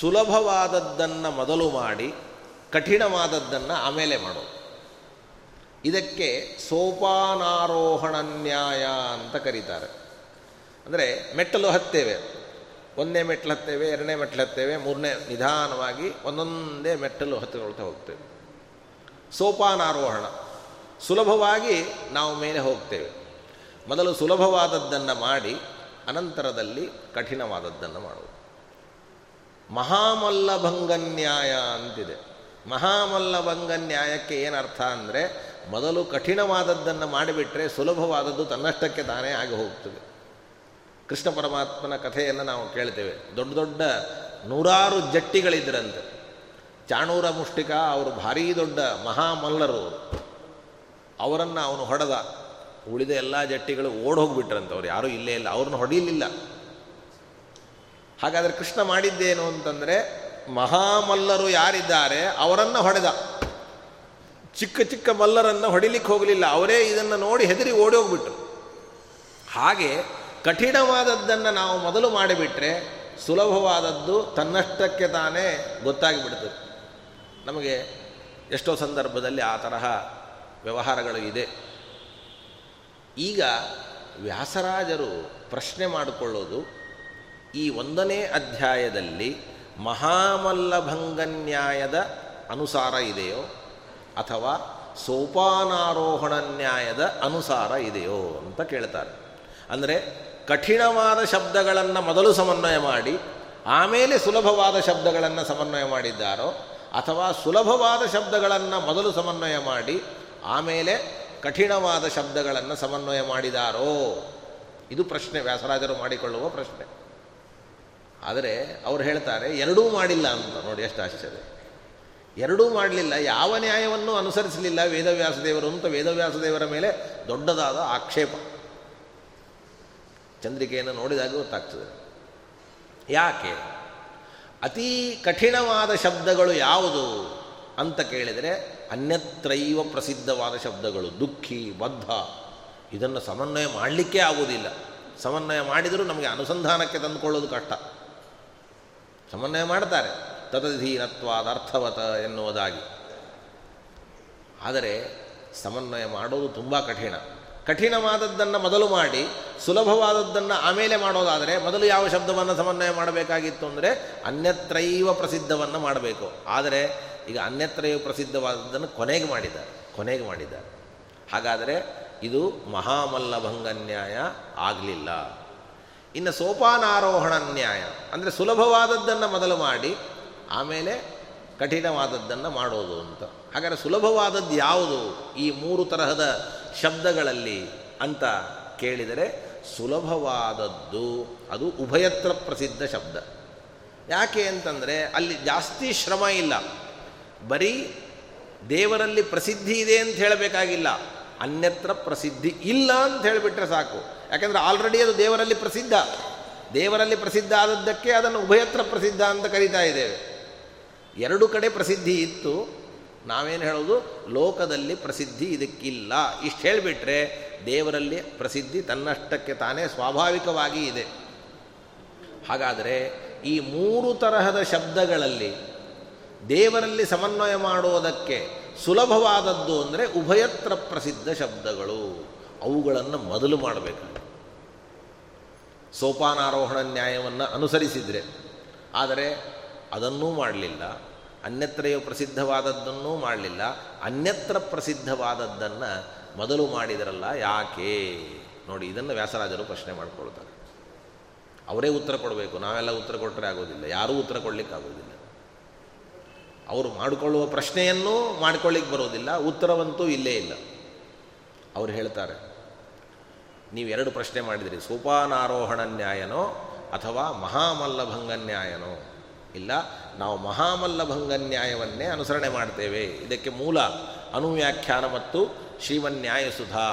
ಸುಲಭವಾದದ್ದನ್ನು ಮೊದಲು ಮಾಡಿ, ಕಠಿಣವಾದದ್ದನ್ನು ಆಮೇಲೆ ಮಾಡೋದು. ಇದಕ್ಕೆ ಸೋಪಾನಾರೋಹಣ ನ್ಯಾಯ ಅಂತ ಕರೀತಾರೆ. ಅಂದರೆ ಮೆಟ್ಟಲು ಹತ್ತೇವೆ. ಒಂದನೇ ಮೆಟ್ಟಲು ಹತ್ತೇವೆ, ಎರಡನೇ ಮೆಟ್ಟಲು ಹತ್ತೇವೆ, ಮೂರನೇ ನಿಧಾನವಾಗಿ ಒಂದೊಂದೇ ಮೆಟ್ಟಲು ಹತ್ತಿಕೊಳ್ತಾ ಹೋಗ್ತೇವೆ. ಸೋಪಾನಾರೋಹಣ. ಸುಲಭವಾಗಿ ನಾವು ಮೇಲೆ ಹೋಗ್ತೇವೆ. ಮೊದಲು ಸುಲಭವಾದದ್ದನ್ನು ಮಾಡಿ, ಅನಂತರದಲ್ಲಿ ಕಠಿಣವಾದದ್ದನ್ನು ಮಾಡುವುದು ಮಹಾಮಲ್ಲಭಂಗ ನ್ಯಾಯ ಅಂತಿದೆ. ಮಹಾಮಲ್ಲಭಂಗ ನ್ಯಾಯಕ್ಕೆ ಏನರ್ಥ ಅಂದರೆ, ಮೊದಲು ಕಠಿಣವಾದದ್ದನ್ನು ಮಾಡಿಬಿಟ್ರೆ ಸುಲಭವಾದದ್ದು ತನ್ನಷ್ಟಕ್ಕೆ ತಾನೇ ಆಗಿ ಹೋಗ್ತದೆ. ಕೃಷ್ಣ ಪರಮಾತ್ಮನ ಕಥೆಯನ್ನು ನಾವು ಕೇಳ್ತೇವೆ. ದೊಡ್ಡ ದೊಡ್ಡ ನೂರಾರು ಜಟ್ಟಿಗಳಿದ್ರಂತೆ. ಚಾಣೂರ ಮುಷ್ಟಿಕ ಅವರು ಭಾರೀ ದೊಡ್ಡ ಮಹಾಮಲ್ಲರು. ಅವರನ್ನು ಅವನು ಹೊಡೆದ. ಉಳಿದ ಎಲ್ಲ ಜಟ್ಟಿಗಳು ಓಡ್ ಅವ್ರು ಯಾರೂ ಇಲ್ಲೇ ಇಲ್ಲ. ಅವ್ರನ್ನ ಹೊಡೀಲಿಲ್ಲ ಹಾಗಾದರೆ ಕೃಷ್ಣ ಮಾಡಿದ್ದೇನು ಅಂತಂದರೆ ಮಹಾಮಲ್ಲರು ಯಾರಿದ್ದಾರೆ ಅವರನ್ನು ಹೊಡೆದ. ಚಿಕ್ಕ ಚಿಕ್ಕ ಮಲ್ಲರನ್ನು ಹೊಡಿಲಿಕ್ಕೆ ಹೋಗಲಿಲ್ಲ. ಅವರೇ ಇದನ್ನು ನೋಡಿ ಹೆದರಿ ಓಡಿ ಹೋಗ್ಬಿಟ್ರು ಹಾಗೆ ಕಠಿಣವಾದದ್ದನ್ನು ನಾವು ಮೊದಲು ಮಾಡಿಬಿಟ್ರೆ ಸುಲಭವಾದದ್ದು ತನ್ನಷ್ಟಕ್ಕೆ ತಾನೇ ಗೊತ್ತಾಗಿಬಿಡ್ತದೆ ನಮಗೆ ಎಷ್ಟೋ ಸಂದರ್ಭದಲ್ಲಿ ಆ ತರಹ ವ್ಯವಹಾರಗಳು ಇದೆ. ಈಗ ವ್ಯಾಸರಾಜರು ಪ್ರಶ್ನೆ ಮಾಡಿಕೊಳ್ಳೋದು ಈ ಒಂದನೇ ಅಧ್ಯಾಯದಲ್ಲಿ ಮಹಾಮಲ್ಲಭಂಗನ್ಯಾಯದ ಅನುಸಾರ ಇದೆಯೋ? ಅಥವಾ ಸೋಪಾನಾರೋಹಣ ನ್ಯಾಯದ ಅನುಸಾರ ಇದೆಯೋ ಅಂತ ಕೇಳ್ತಾರೆ. ಅಂದರೆ ಕಠಿಣವಾದ ಶಬ್ದಗಳನ್ನು ಮೊದಲು ಸಮನ್ವಯ ಮಾಡಿ, ಆಮೇಲೆ ಸುಲಭವಾದ ಶಬ್ದಗಳನ್ನು ಸಮನ್ವಯ ಮಾಡಿದ್ದಾರೋ, ಅಥವಾ ಸುಲಭವಾದ ಶಬ್ದಗಳನ್ನು ಮೊದಲು ಸಮನ್ವಯ ಮಾಡಿ, ಆಮೇಲೆ ಕಠಿಣವಾದ ಶಬ್ದಗಳನ್ನು ಸಮನ್ವಯ ಮಾಡಿದಾರೋ? ಇದು ಪ್ರಶ್ನೆ, ವ್ಯಾಸರಾಜರು ಮಾಡಿಕೊಳ್ಳುವ ಪ್ರಶ್ನೆ. ಆದರೆ ಅವ್ರು ಹೇಳ್ತಾರೆ, ಎರಡೂ ಮಾಡಿಲ್ಲ ಅಂತ. ನೋಡಿ ಎಷ್ಟು ಆಶ್ಚರ್ಯ. ಎರಡೂ ಮಾಡಲಿಲ್ಲ, ಯಾವ ನ್ಯಾಯವನ್ನು ಅನುಸರಿಸಲಿಲ್ಲ ವೇದವ್ಯಾಸದೇವರು ಅಂತ ವೇದವ್ಯಾಸದೇವರ ಮೇಲೆ ದೊಡ್ಡದಾದ ಆಕ್ಷೇಪ. ಚಂದ್ರಿಕೆಯನ್ನು ನೋಡಿದಾಗ ಗೊತ್ತಾಗ್ತದೆ. ಯಾಕೆ? ಅತಿ ಕಠಿಣವಾದ ಶಬ್ದಗಳು ಯಾವುದು ಅಂತ ಕೇಳಿದರೆ, ಅನ್ಯತ್ರೈವ ಪ್ರಸಿದ್ಧವಾದ ಶಬ್ದಗಳು, ದುಃಖಿ, ಬದ್ಧ, ಇದನ್ನು ಸಮನ್ವಯ ಮಾಡಲಿಕ್ಕೆ ಆಗುವುದಿಲ್ಲ. ಸಮನ್ವಯ ಮಾಡಿದರೂ ನಮಗೆ ಅನುಸಂಧಾನಕ್ಕೆ ತಂದುಕೊಳ್ಳೋದು ಕಷ್ಟ. ಸಮನ್ವಯ ಮಾಡ್ತಾರೆ. ತದಧೀನತ್ವಾದ ಅರ್ಥವತ ಎನ್ನುವುದಾಗಿ. ಆದರೆ ಸಮನ್ವಯ ಮಾಡೋದು ತುಂಬ ಕಠಿಣ. ಕಠಿಣವಾದದ್ದನ್ನು ಮೊದಲು ಮಾಡಿ, ಸುಲಭವಾದದ್ದನ್ನು ಆಮೇಲೆ ಮಾಡೋದಾದರೆ ಮೊದಲು ಯಾವ ಶಬ್ದವನ್ನು ಸಮನ್ವಯ ಮಾಡಬೇಕಾಗಿತ್ತು ಅಂದರೆ ಅನ್ಯತ್ರೈವ ಪ್ರಸಿದ್ಧವನ್ನು ಮಾಡಬೇಕು. ಆದರೆ ಈಗ ಅನ್ಯತ್ರೈವ ಪ್ರಸಿದ್ಧವಾದದ್ದನ್ನು ಕೊನೆಗೆ ಮಾಡಿದ್ದಾರೆ. ಕೊನೆಗೆ ಮಾಡಿದ್ದಾರೆ. ಹಾಗಾದರೆ ಇದು ಮಹಾಮಲ್ಲಭಂಗನ್ಯಾಯ ಆಗಲಿಲ್ಲ. ಇನ್ನು ಸೋಪಾನಾರೋಹಣ ನ್ಯಾಯ ಅಂದರೆ ಸುಲಭವಾದದ್ದನ್ನು ಮೊದಲು ಮಾಡಿ, ಆಮೇಲೆ ಕಠಿಣವಾದದ್ದನ್ನು ಮಾಡೋದು ಅಂತ. ಹಾಗಾದರೆ ಸುಲಭವಾದದ್ದು ಯಾವುದು ಈ ಮೂರು ತರಹದ ಶಬ್ದಗಳಲ್ಲಿ ಅಂತ ಕೇಳಿದರೆ, ಸುಲಭವಾದದ್ದು ಅದು ಉಭಯತ್ರ ಪ್ರಸಿದ್ಧ ಶಬ್ದ. ಯಾಕೆ ಅಂತಂದರೆ ಅಲ್ಲಿ ಜಾಸ್ತಿ ಶ್ರಮ ಇಲ್ಲ. ಬರೀ ದೇವರಲ್ಲಿ ಪ್ರಸಿದ್ಧಿ ಇದೆ ಅಂತ ಹೇಳಬೇಕಾಗಿಲ್ಲ. ಅನ್ಯತ್ರ ಪ್ರಸಿದ್ಧಿ ಇಲ್ಲ ಅಂತ ಹೇಳಿಬಿಟ್ರೆ ಸಾಕು. ಯಾಕೆಂದರೆ ಆಲ್ರೆಡಿ ಅದು ದೇವರಲ್ಲಿ ಪ್ರಸಿದ್ಧ. ದೇವರಲ್ಲಿ ಪ್ರಸಿದ್ಧ ಆದದ್ದಕ್ಕೆ ಅದನ್ನು ಉಭಯತ್ರ ಪ್ರಸಿದ್ಧ ಅಂತ ಕರೀತಾ ಇದ್ದೇವೆ. ಎರಡು ಕಡೆ ಪ್ರಸಿದ್ಧಿ ಇತ್ತು. ನಾವೇನು ಹೇಳೋದು? ಲೋಕದಲ್ಲಿ ಪ್ರಸಿದ್ಧಿ ಇದಕ್ಕಿಲ್ಲ. ಇಷ್ಟು ಹೇಳಿಬಿಟ್ರೆ ದೇವರಲ್ಲಿ ಪ್ರಸಿದ್ಧಿ ತನ್ನಷ್ಟಕ್ಕೆ ತಾನೇ ಸ್ವಾಭಾವಿಕವಾಗಿ ಇದೆ. ಹಾಗಾದರೆ ಈ ಮೂರು ತರಹದ ಶಬ್ದಗಳಲ್ಲಿ ದೇವರಲ್ಲಿ ಸಮನ್ವಯ ಮಾಡುವುದಕ್ಕೆ ಸುಲಭವಾದದ್ದು ಅಂದರೆ ಉಭಯತ್ರ ಪ್ರಸಿದ್ಧ ಶಬ್ದಗಳು. ಅವುಗಳನ್ನು ಮೊದಲು ಮಾಡಬೇಕು ಸೋಪಾನಾರೋಹಣ ನ್ಯಾಯವನ್ನು ಅನುಸರಿಸಿದರೆ. ಆದರೆ ಅದನ್ನೂ ಮಾಡಲಿಲ್ಲ. ಅನ್ಯತ್ರಯ ಪ್ರಸಿದ್ಧವಾದದ್ದನ್ನೂ ಮಾಡಲಿಲ್ಲ. ಅನ್ಯತ್ರ ಪ್ರಸಿದ್ಧವಾದದ್ದನ್ನು ಮೊದಲು ಮಾಡಿದರಲ್ಲ, ಯಾಕೆ? ನೋಡಿ, ಇದನ್ನು ವ್ಯಾಸರಾಜರು ಪ್ರಶ್ನೆ ಮಾಡಿಕೊಳ್ತಾರೆ. ಅವರೇ ಉತ್ತರ ಕೊಡಬೇಕು. ನಾವೆಲ್ಲ ಉತ್ತರ ಕೊಟ್ಟರೆ ಆಗೋದಿಲ್ಲ. ಯಾರೂ ಉತ್ತರ ಕೊಡಲಿಕ್ಕಾಗೋದಿಲ್ಲ ಅವರು ಮಾಡಿಕೊಳ್ಳುವ ಪ್ರಶ್ನೆಯನ್ನೂ ಮಾಡಿಕೊಳ್ಳಿಕ್ಕೆ ಬರೋದಿಲ್ಲ. ಉತ್ತರವಂತೂ ಇಲ್ಲೇ ಇಲ್ಲ. ಅವ್ರು ಹೇಳ್ತಾರೆ ನೀವು ಎರಡು ಪ್ರಶ್ನೆ ಮಾಡಿದಿರಿ. ಸೋಪಾನಾರೋಹಣ ನ್ಯಾಯನೋ ಅಥವಾ ಮಹಾಮಲ್ಲಭಂಗ ನ್ಯಾಯನೋ ಇಲ್ಲ, ನಾವು ಮಹಾಮಲ್ಲಭಂಗ ನ್ಯಾಯವನ್ನೇ ಅನುಸರಣೆ ಮಾಡ್ತೇವೆ. ಇದಕ್ಕೆ ಮೂಲ ಅನುವ್ಯಾಖ್ಯಾನ ಮತ್ತು ಶ್ರೀಮನ್ಯಾಯಸುಧಾ.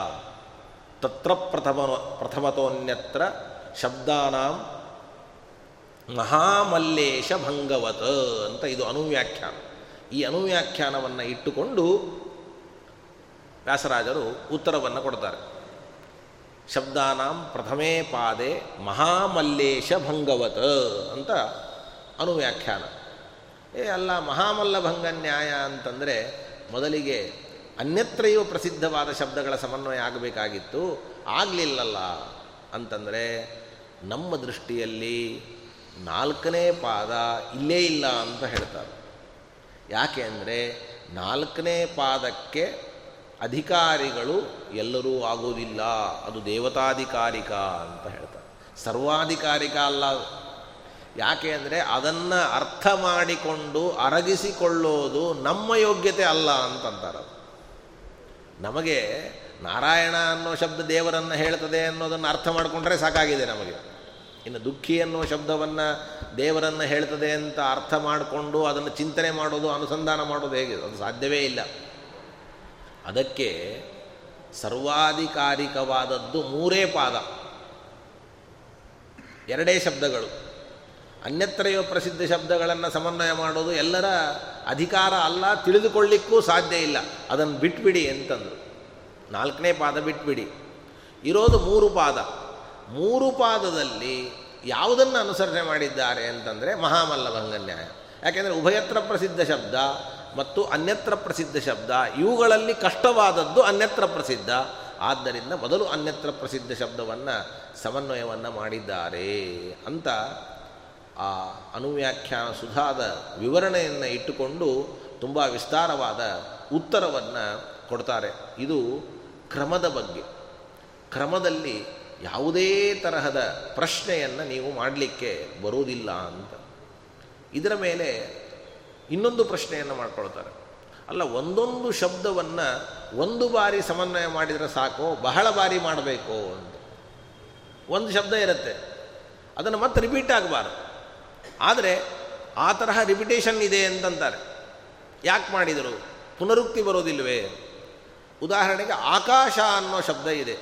ತತ್ರ ಪ್ರಥಮ ಪ್ರಥಮತೋನ್ಯತ್ರ ಶಬ್ದಾನಾಂ ಮಹಾಮಲ್ಲೇಶ ಭಂಗವತ ಅಂತ ಇದು ಅನುವ್ಯಾಖ್ಯಾನ. ಈ ಅನುವ್ಯಾಖ್ಯಾನವನ್ನು ಇಟ್ಟುಕೊಂಡು ವ್ಯಾಸರಾಜರು ಉತ್ತರವನ್ನು ಕೊಡ್ತಾರೆ. ಶಬ್ದಾನಾಂ ಪ್ರಥಮೇ ಪಾದೆ ಮಹಾಮಲ್ಲೇಶ ಭಂಗವತ್ ಅಂತ ಅನುವ್ಯಾಖ್ಯಾನ. ಏ, ಅಲ್ಲ ಮಹಾಮಲ್ಲಭಂಗ ನ್ಯಾಯ ಅಂತಂದರೆ ಮೊದಲಿಗೆ ಅನ್ಯತ್ರಯೂ ಪ್ರಸಿದ್ಧವಾದ ಶಬ್ದಗಳ ಸಮನ್ವಯ ಆಗಬೇಕಾಗಿತ್ತು. ಆಗಲಿಲ್ಲಲ್ಲ ಅಂತಂದರೆ ನಮ್ಮ ದೃಷ್ಟಿಯಲ್ಲಿ ನಾಲ್ಕನೇ ಪಾದ ಇಲ್ಲೇ ಇಲ್ಲ ಅಂತ ಹೇಳ್ತಾರೆ. ಯಾಕೆ ಅಂದರೆ ನಾಲ್ಕನೇ ಪಾದಕ್ಕೆ ಅಧಿಕಾರಿಗಳು ಎಲ್ಲರೂ ಆಗೋದಿಲ್ಲ ಅದು ದೇವತಾಧಿಕಾರಿಕ ಅಂತ ಹೇಳ್ತಾರೆ. ಸರ್ವಾಧಿಕಾರಿಕ ಅಲ್ಲ ಯಾಕೆ ಅಂದರೆ ಅದನ್ನು ಅರ್ಥ ಮಾಡಿಕೊಂಡು ಅರಗಿಸಿಕೊಳ್ಳೋದು ನಮ್ಮ ಯೋಗ್ಯತೆ ಅಲ್ಲ ಅಂತಂತಾರೆ ನಮಗೆ ನಾರಾಯಣ ಅನ್ನೋ ಶಬ್ದ ದೇವರನ್ನು ಹೇಳ್ತದೆ ಅನ್ನೋದನ್ನು ಅರ್ಥ ಮಾಡಿಕೊಂಡ್ರೆ ಸಾಕಾಗಿದೆ ನಮಗೆ. ಇನ್ನು ದುಃಖಿ ಅನ್ನೋ ಶಬ್ದವನ್ನು ದೇವರನ್ನು ಹೇಳ್ತದೆ ಅಂತ ಅರ್ಥ ಮಾಡಿಕೊಂಡು ಅದನ್ನು ಚಿಂತನೆ ಮಾಡೋದು, ಅನುಸಂಧಾನ ಮಾಡೋದು ಹೇಗೆ? ಅದು ಸಾಧ್ಯವೇ ಇಲ್ಲ. ಅದಕ್ಕೆ ಸರ್ವಾಧಿಕಾರಿಕವಾದದ್ದು ಮೂರೇ ಪಾದ. ಎರಡೇ ಶಬ್ದಗಳು. ಅನ್ಯತ್ರಯೋ ಪ್ರಸಿದ್ಧ ಶಬ್ದಗಳನ್ನು ಸಮನ್ವಯ ಮಾಡೋದು ಎಲ್ಲರ ಅಧಿಕಾರ ಅಲ್ಲ, ತಿಳಿದುಕೊಳ್ಳಿಕ್ಕೂ ಸಾಧ್ಯ ಇಲ್ಲ. ಅದನ್ನು ಬಿಟ್ಬಿಡಿ ಅಂತಂದರು. ನಾಲ್ಕನೇ ಪಾದ ಬಿಟ್ಬಿಡಿ. ಇರೋದು ಮೂರು ಪಾದ. ಮೂರು ಪಾದದಲ್ಲಿ ಯಾವುದನ್ನು ಅನುಸರಣೆ ಮಾಡಿದ್ದಾರೆ ಅಂತಂದರೆ ಮಹಾಮಲ್ಲಭಂಗನ್ಯಾಯ. ಯಾಕೆಂದರೆ ಉಭಯತ್ರ ಪ್ರಸಿದ್ಧ ಶಬ್ದ ಮತ್ತು ಅನ್ಯತ್ರ ಪ್ರಸಿದ್ಧ ಶಬ್ದ. ಇವುಗಳಲ್ಲಿ ಕಷ್ಟವಾದದ್ದು ಅನ್ಯತ್ರ ಪ್ರಸಿದ್ಧ. ಆದ್ದರಿಂದ ಮೊದಲು ಅನ್ಯತ್ರ ಪ್ರಸಿದ್ಧ ಶಬ್ದವನ್ನು ಸಮನ್ವಯವನ್ನು ಮಾಡಿದ್ದಾರೆ ಅಂತ ಆ ಅನುವ್ಯಾಖ್ಯಾನ ಸುಧಾದ ವಿವರಣೆಯನ್ನು ಇಟ್ಟುಕೊಂಡು ತುಂಬ ವಿಸ್ತಾರವಾದ ಉತ್ತರವನ್ನು ಕೊಡ್ತಾರೆ. ಇದು ಕ್ರಮದ ಬಗ್ಗೆ. ಕ್ರಮದಲ್ಲಿ ಯಾವುದೇ ತರಹದ ಪ್ರಶ್ನೆಯನ್ನು ನೀವು ಮಾಡಲಿಕ್ಕೆ ಬರುವುದಿಲ್ಲ ಅಂತ. ಇದರ ಮೇಲೆ ಇನ್ನೊಂದು ಪ್ರಶ್ನೆಯನ್ನು ಮಾಡ್ಕೊಳ್ತಾರೆ. ಅಲ್ಲ, ಒಂದೊಂದು ಶಬ್ದವನ್ನು ಒಂದು ಬಾರಿ ಸಮನ್ವಯ ಮಾಡಿದರೆ ಸಾಕು, ಬಹಳ ಬಾರಿ ಮಾಡಬೇಕು ಅಂತ. ಒಂದು ಶಬ್ದ ಇರುತ್ತೆ. ಅದನ್ನು ಮತ್ತೆ ರಿಪೀಟ್ ಆಗಬಾರ್ದು. ಆದರೆ, ಆ ತರಹ ರಿಪಿಟೇಷನ್ ಇದೆ ಅಂತಂತಾರೆ. ಯಾಕೆ ಮಾಡಿದರು? ಪುನರುಕ್ತಿ ಬರೋದಿಲ್ವೇ? ಉದಾಹರಣೆಗೆ, ಆಕಾಶ ಅನ್ನೋ ಶಬ್ದ ಇದೆ.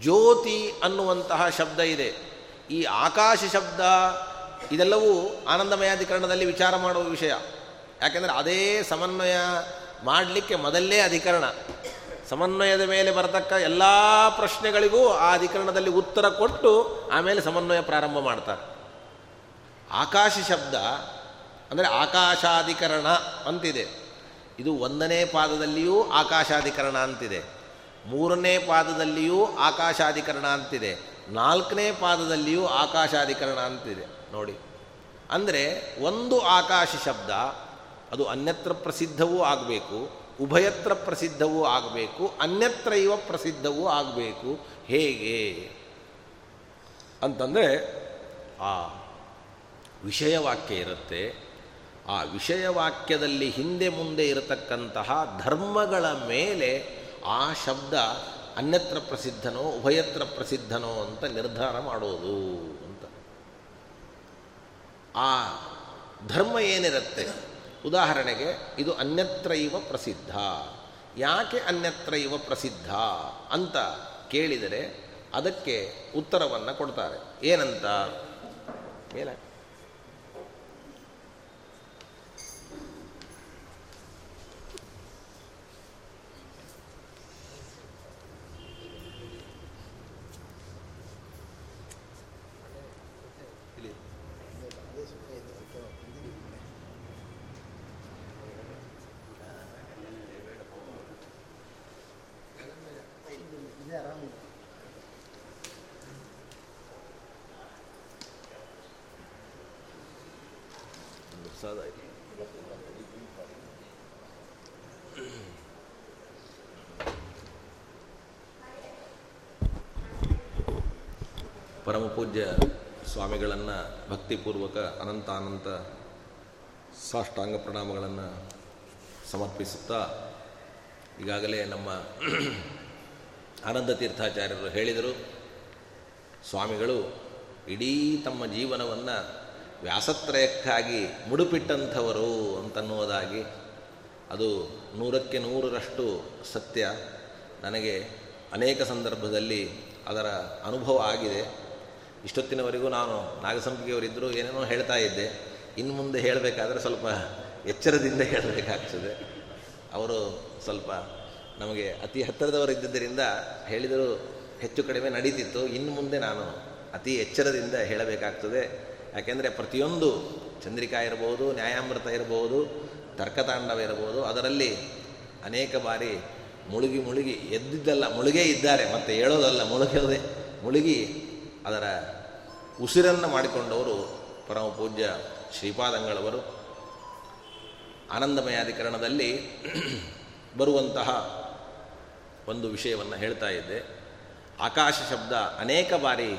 ಜ್ಯೋತಿ ಅನ್ನುವಂತಹ ಶಬ್ದ ಇದೆ. ಈ ಆಕಾಶ ಶಬ್ದ ಇದೆಲ್ಲವೂ ಆನಂದಮಯಾಧಿಕರಣದಲ್ಲಿ ವಿಚಾರ ಮಾಡುವ ವಿಷಯ. ಯಾಕೆಂದರೆ ಅದೇ ಸಮನ್ವಯ ಮಾಡಲಿಕ್ಕೆ ಮೊದಲೇ ಅಧಿಕರಣ. ಸಮನ್ವಯದ ಮೇಲೆ ಬರತಕ್ಕ ಎಲ್ಲ ಪ್ರಶ್ನೆಗಳಿಗೂ ಆ ಅಧಿಕರಣದಲ್ಲಿ ಉತ್ತರ ಕೊಟ್ಟು ಆಮೇಲೆ ಸಮನ್ವಯ ಪ್ರಾರಂಭ ಮಾಡ್ತಾರೆ. ಆಕಾಶ ಶಬ್ದ ಅಂದರೆ ಆಕಾಶಾಧಿಕರಣ ಅಂತಿದೆ. ಇದು ಒಂದನೇ ಪಾದದಲ್ಲಿಯೂ ಆಕಾಶಾಧಿಕರಣ ಅಂತಿದೆ. ಮೂರನೇ ಪಾದದಲ್ಲಿಯೂ ಆಕಾಶಾಧಿಕರಣ ಅಂತಿದೆ. ನಾಲ್ಕನೇ ಪಾದದಲ್ಲಿಯೂ ಆಕಾಶಾಧಿಕರಣ ಅಂತಿದೆ. ನೋಡಿ. ಅಂದರೆ ಒಂದು ಆಕಾಶ ಶಬ್ದ, ಅದು ಅನ್ಯತ್ರ ಪ್ರಸಿದ್ಧವೂ ಆಗಬೇಕು, ಉಭಯತ್ರ ಪ್ರಸಿದ್ಧವೂ ಆಗಬೇಕು, ಅನ್ಯತ್ರ ಇವ ಪ್ರಸಿದ್ಧವೂ ಆಗಬೇಕು. ಹೇಗೆ? ಅಂತಂದರೆ, ಆ ವಿಷಯವಾಕ್ಯ ಇರುತ್ತೆ. ಆ ವಿಷಯವಾಕ್ಯದಲ್ಲಿ ಹಿಂದೆ ಮುಂದೆ ಇರತಕ್ಕಂತಹ ಧರ್ಮಗಳ ಮೇಲೆ ಆ ಶಬ್ದ ಅನ್ಯತ್ರ ಪ್ರಸಿದ್ಧನೋ, ಉಭಯತ್ರ ಪ್ರಸಿದ್ಧನೋ ಅಂತ ನಿರ್ಧಾರ ಮಾಡೋದು. ಆ ಧರ್ಮ ಏನಿರುತ್ತೆ? ಉದಾಹರಣೆಗೆ ಇದು ಅನ್ಯತ್ರ ಇವ ಪ್ರಸಿದ್ಧ. ಯಾಕೆ ಅನ್ಯತ್ರ ಇವ ಪ್ರಸಿದ್ಧ ಅಂತ ಕೇಳಿದರೆ ಅದಕ್ಕೆ ಉತ್ತರವನ್ನು ಕೊಡ್ತಾರೆ. ಏನಂತ? ಮೇಲೆ ಸಾಧಾಯ್ತು ಪರಮಪೂಜ್ಯ ಸ್ವಾಮಿಗಳನ್ನು ಭಕ್ತಿಪೂರ್ವಕ ಅನಂತ ಅನಂತ ಸಾಷ್ಟಾಂಗ ಪ್ರಣಾಮಗಳನ್ನು ಸಮರ್ಪಿಸುತ್ತಾ ಈಗಾಗಲೇ ನಮ್ಮ ಆನಂದ ತೀರ್ಥಾಚಾರ್ಯರು ಹೇಳಿದರು. ಸ್ವಾಮಿಗಳು ಇಡೀ ತಮ್ಮ ಜೀವನವನ್ನು ವ್ಯಾಸತ್ರಯಕ್ಕಾಗಿ ಮುಡುಪಿಟ್ಟಂಥವರು ಅಂತನ್ನುವುದಾಗಿ ಅದು ನೂರಕ್ಕೆ ನೂರರಷ್ಟು ಸತ್ಯ. ನನಗೆ ಅನೇಕ ಸಂದರ್ಭದಲ್ಲಿ ಅದರ ಅನುಭವ ಆಗಿದೆ. ಇಷ್ಟೊತ್ತಿನವರೆಗೂ ನಾನು ನಾಗಸಂಪಿಗೆಯವರಿದ್ದರೂ ಏನೇನೋ ಹೇಳ್ತಾ ಇದ್ದೆ. ಇನ್ನು ಮುಂದೆ ಹೇಳಬೇಕಾದ್ರೆ ಸ್ವಲ್ಪ ಎಚ್ಚರದಿಂದ ಹೇಳಬೇಕಾಗ್ತದೆ. ಅವರು ಸ್ವಲ್ಪ ನಮಗೆ ಅತಿ ಹತ್ತಿರದವರಿದ್ದರಿಂದ ಹೇಳಿದರೂ ಹೆಚ್ಚು ಕಡಿಮೆ ನಡೀತಿತ್ತು. ಇನ್ನು ಮುಂದೆ ನಾನು ಅತಿ ಎಚ್ಚರದಿಂದ ಹೇಳಬೇಕಾಗ್ತದೆ. ಯಾಕೆಂದರೆ ಪ್ರತಿಯೊಂದು ಚಂದ್ರಿಕಾ ಇರಬಹುದು ನ್ಯಾಯಾಮೃತ ಇರಬಹುದು ತರ್ಕತಾಂಡವ ಇರಬಹುದು ಅದರಲ್ಲಿ ಅನೇಕ ಬಾರಿ ಮುಳುಗಿ ಮುಳುಗಿ ಎದ್ದಿದ್ದಲ್ಲ, ಮುಳುಗೇ ಇದ್ದಾರೆ, ಮತ್ತು ಹೇಳೋದಲ್ಲ, ಮುಳುಗೋದೆ ಮುಳುಗಿ ಅದರ ಉಸಿರನ್ನು ಮಾಡಿಕೊಂಡವರು ಪರಮ ಪೂಜ್ಯ ಶ್ರೀಪಾದಂಗಳವರು. ಆನಂದಮಯಾಧಿಕರಣದಲ್ಲಿ ಬರುವಂತಹ ಒಂದು ವಿಷಯವನ್ನು ಹೇಳ್ತಾ ಇದ್ದೆ. ಆಕಾಶ ಶಬ್ದ ಅನೇಕ ಬಾರಿ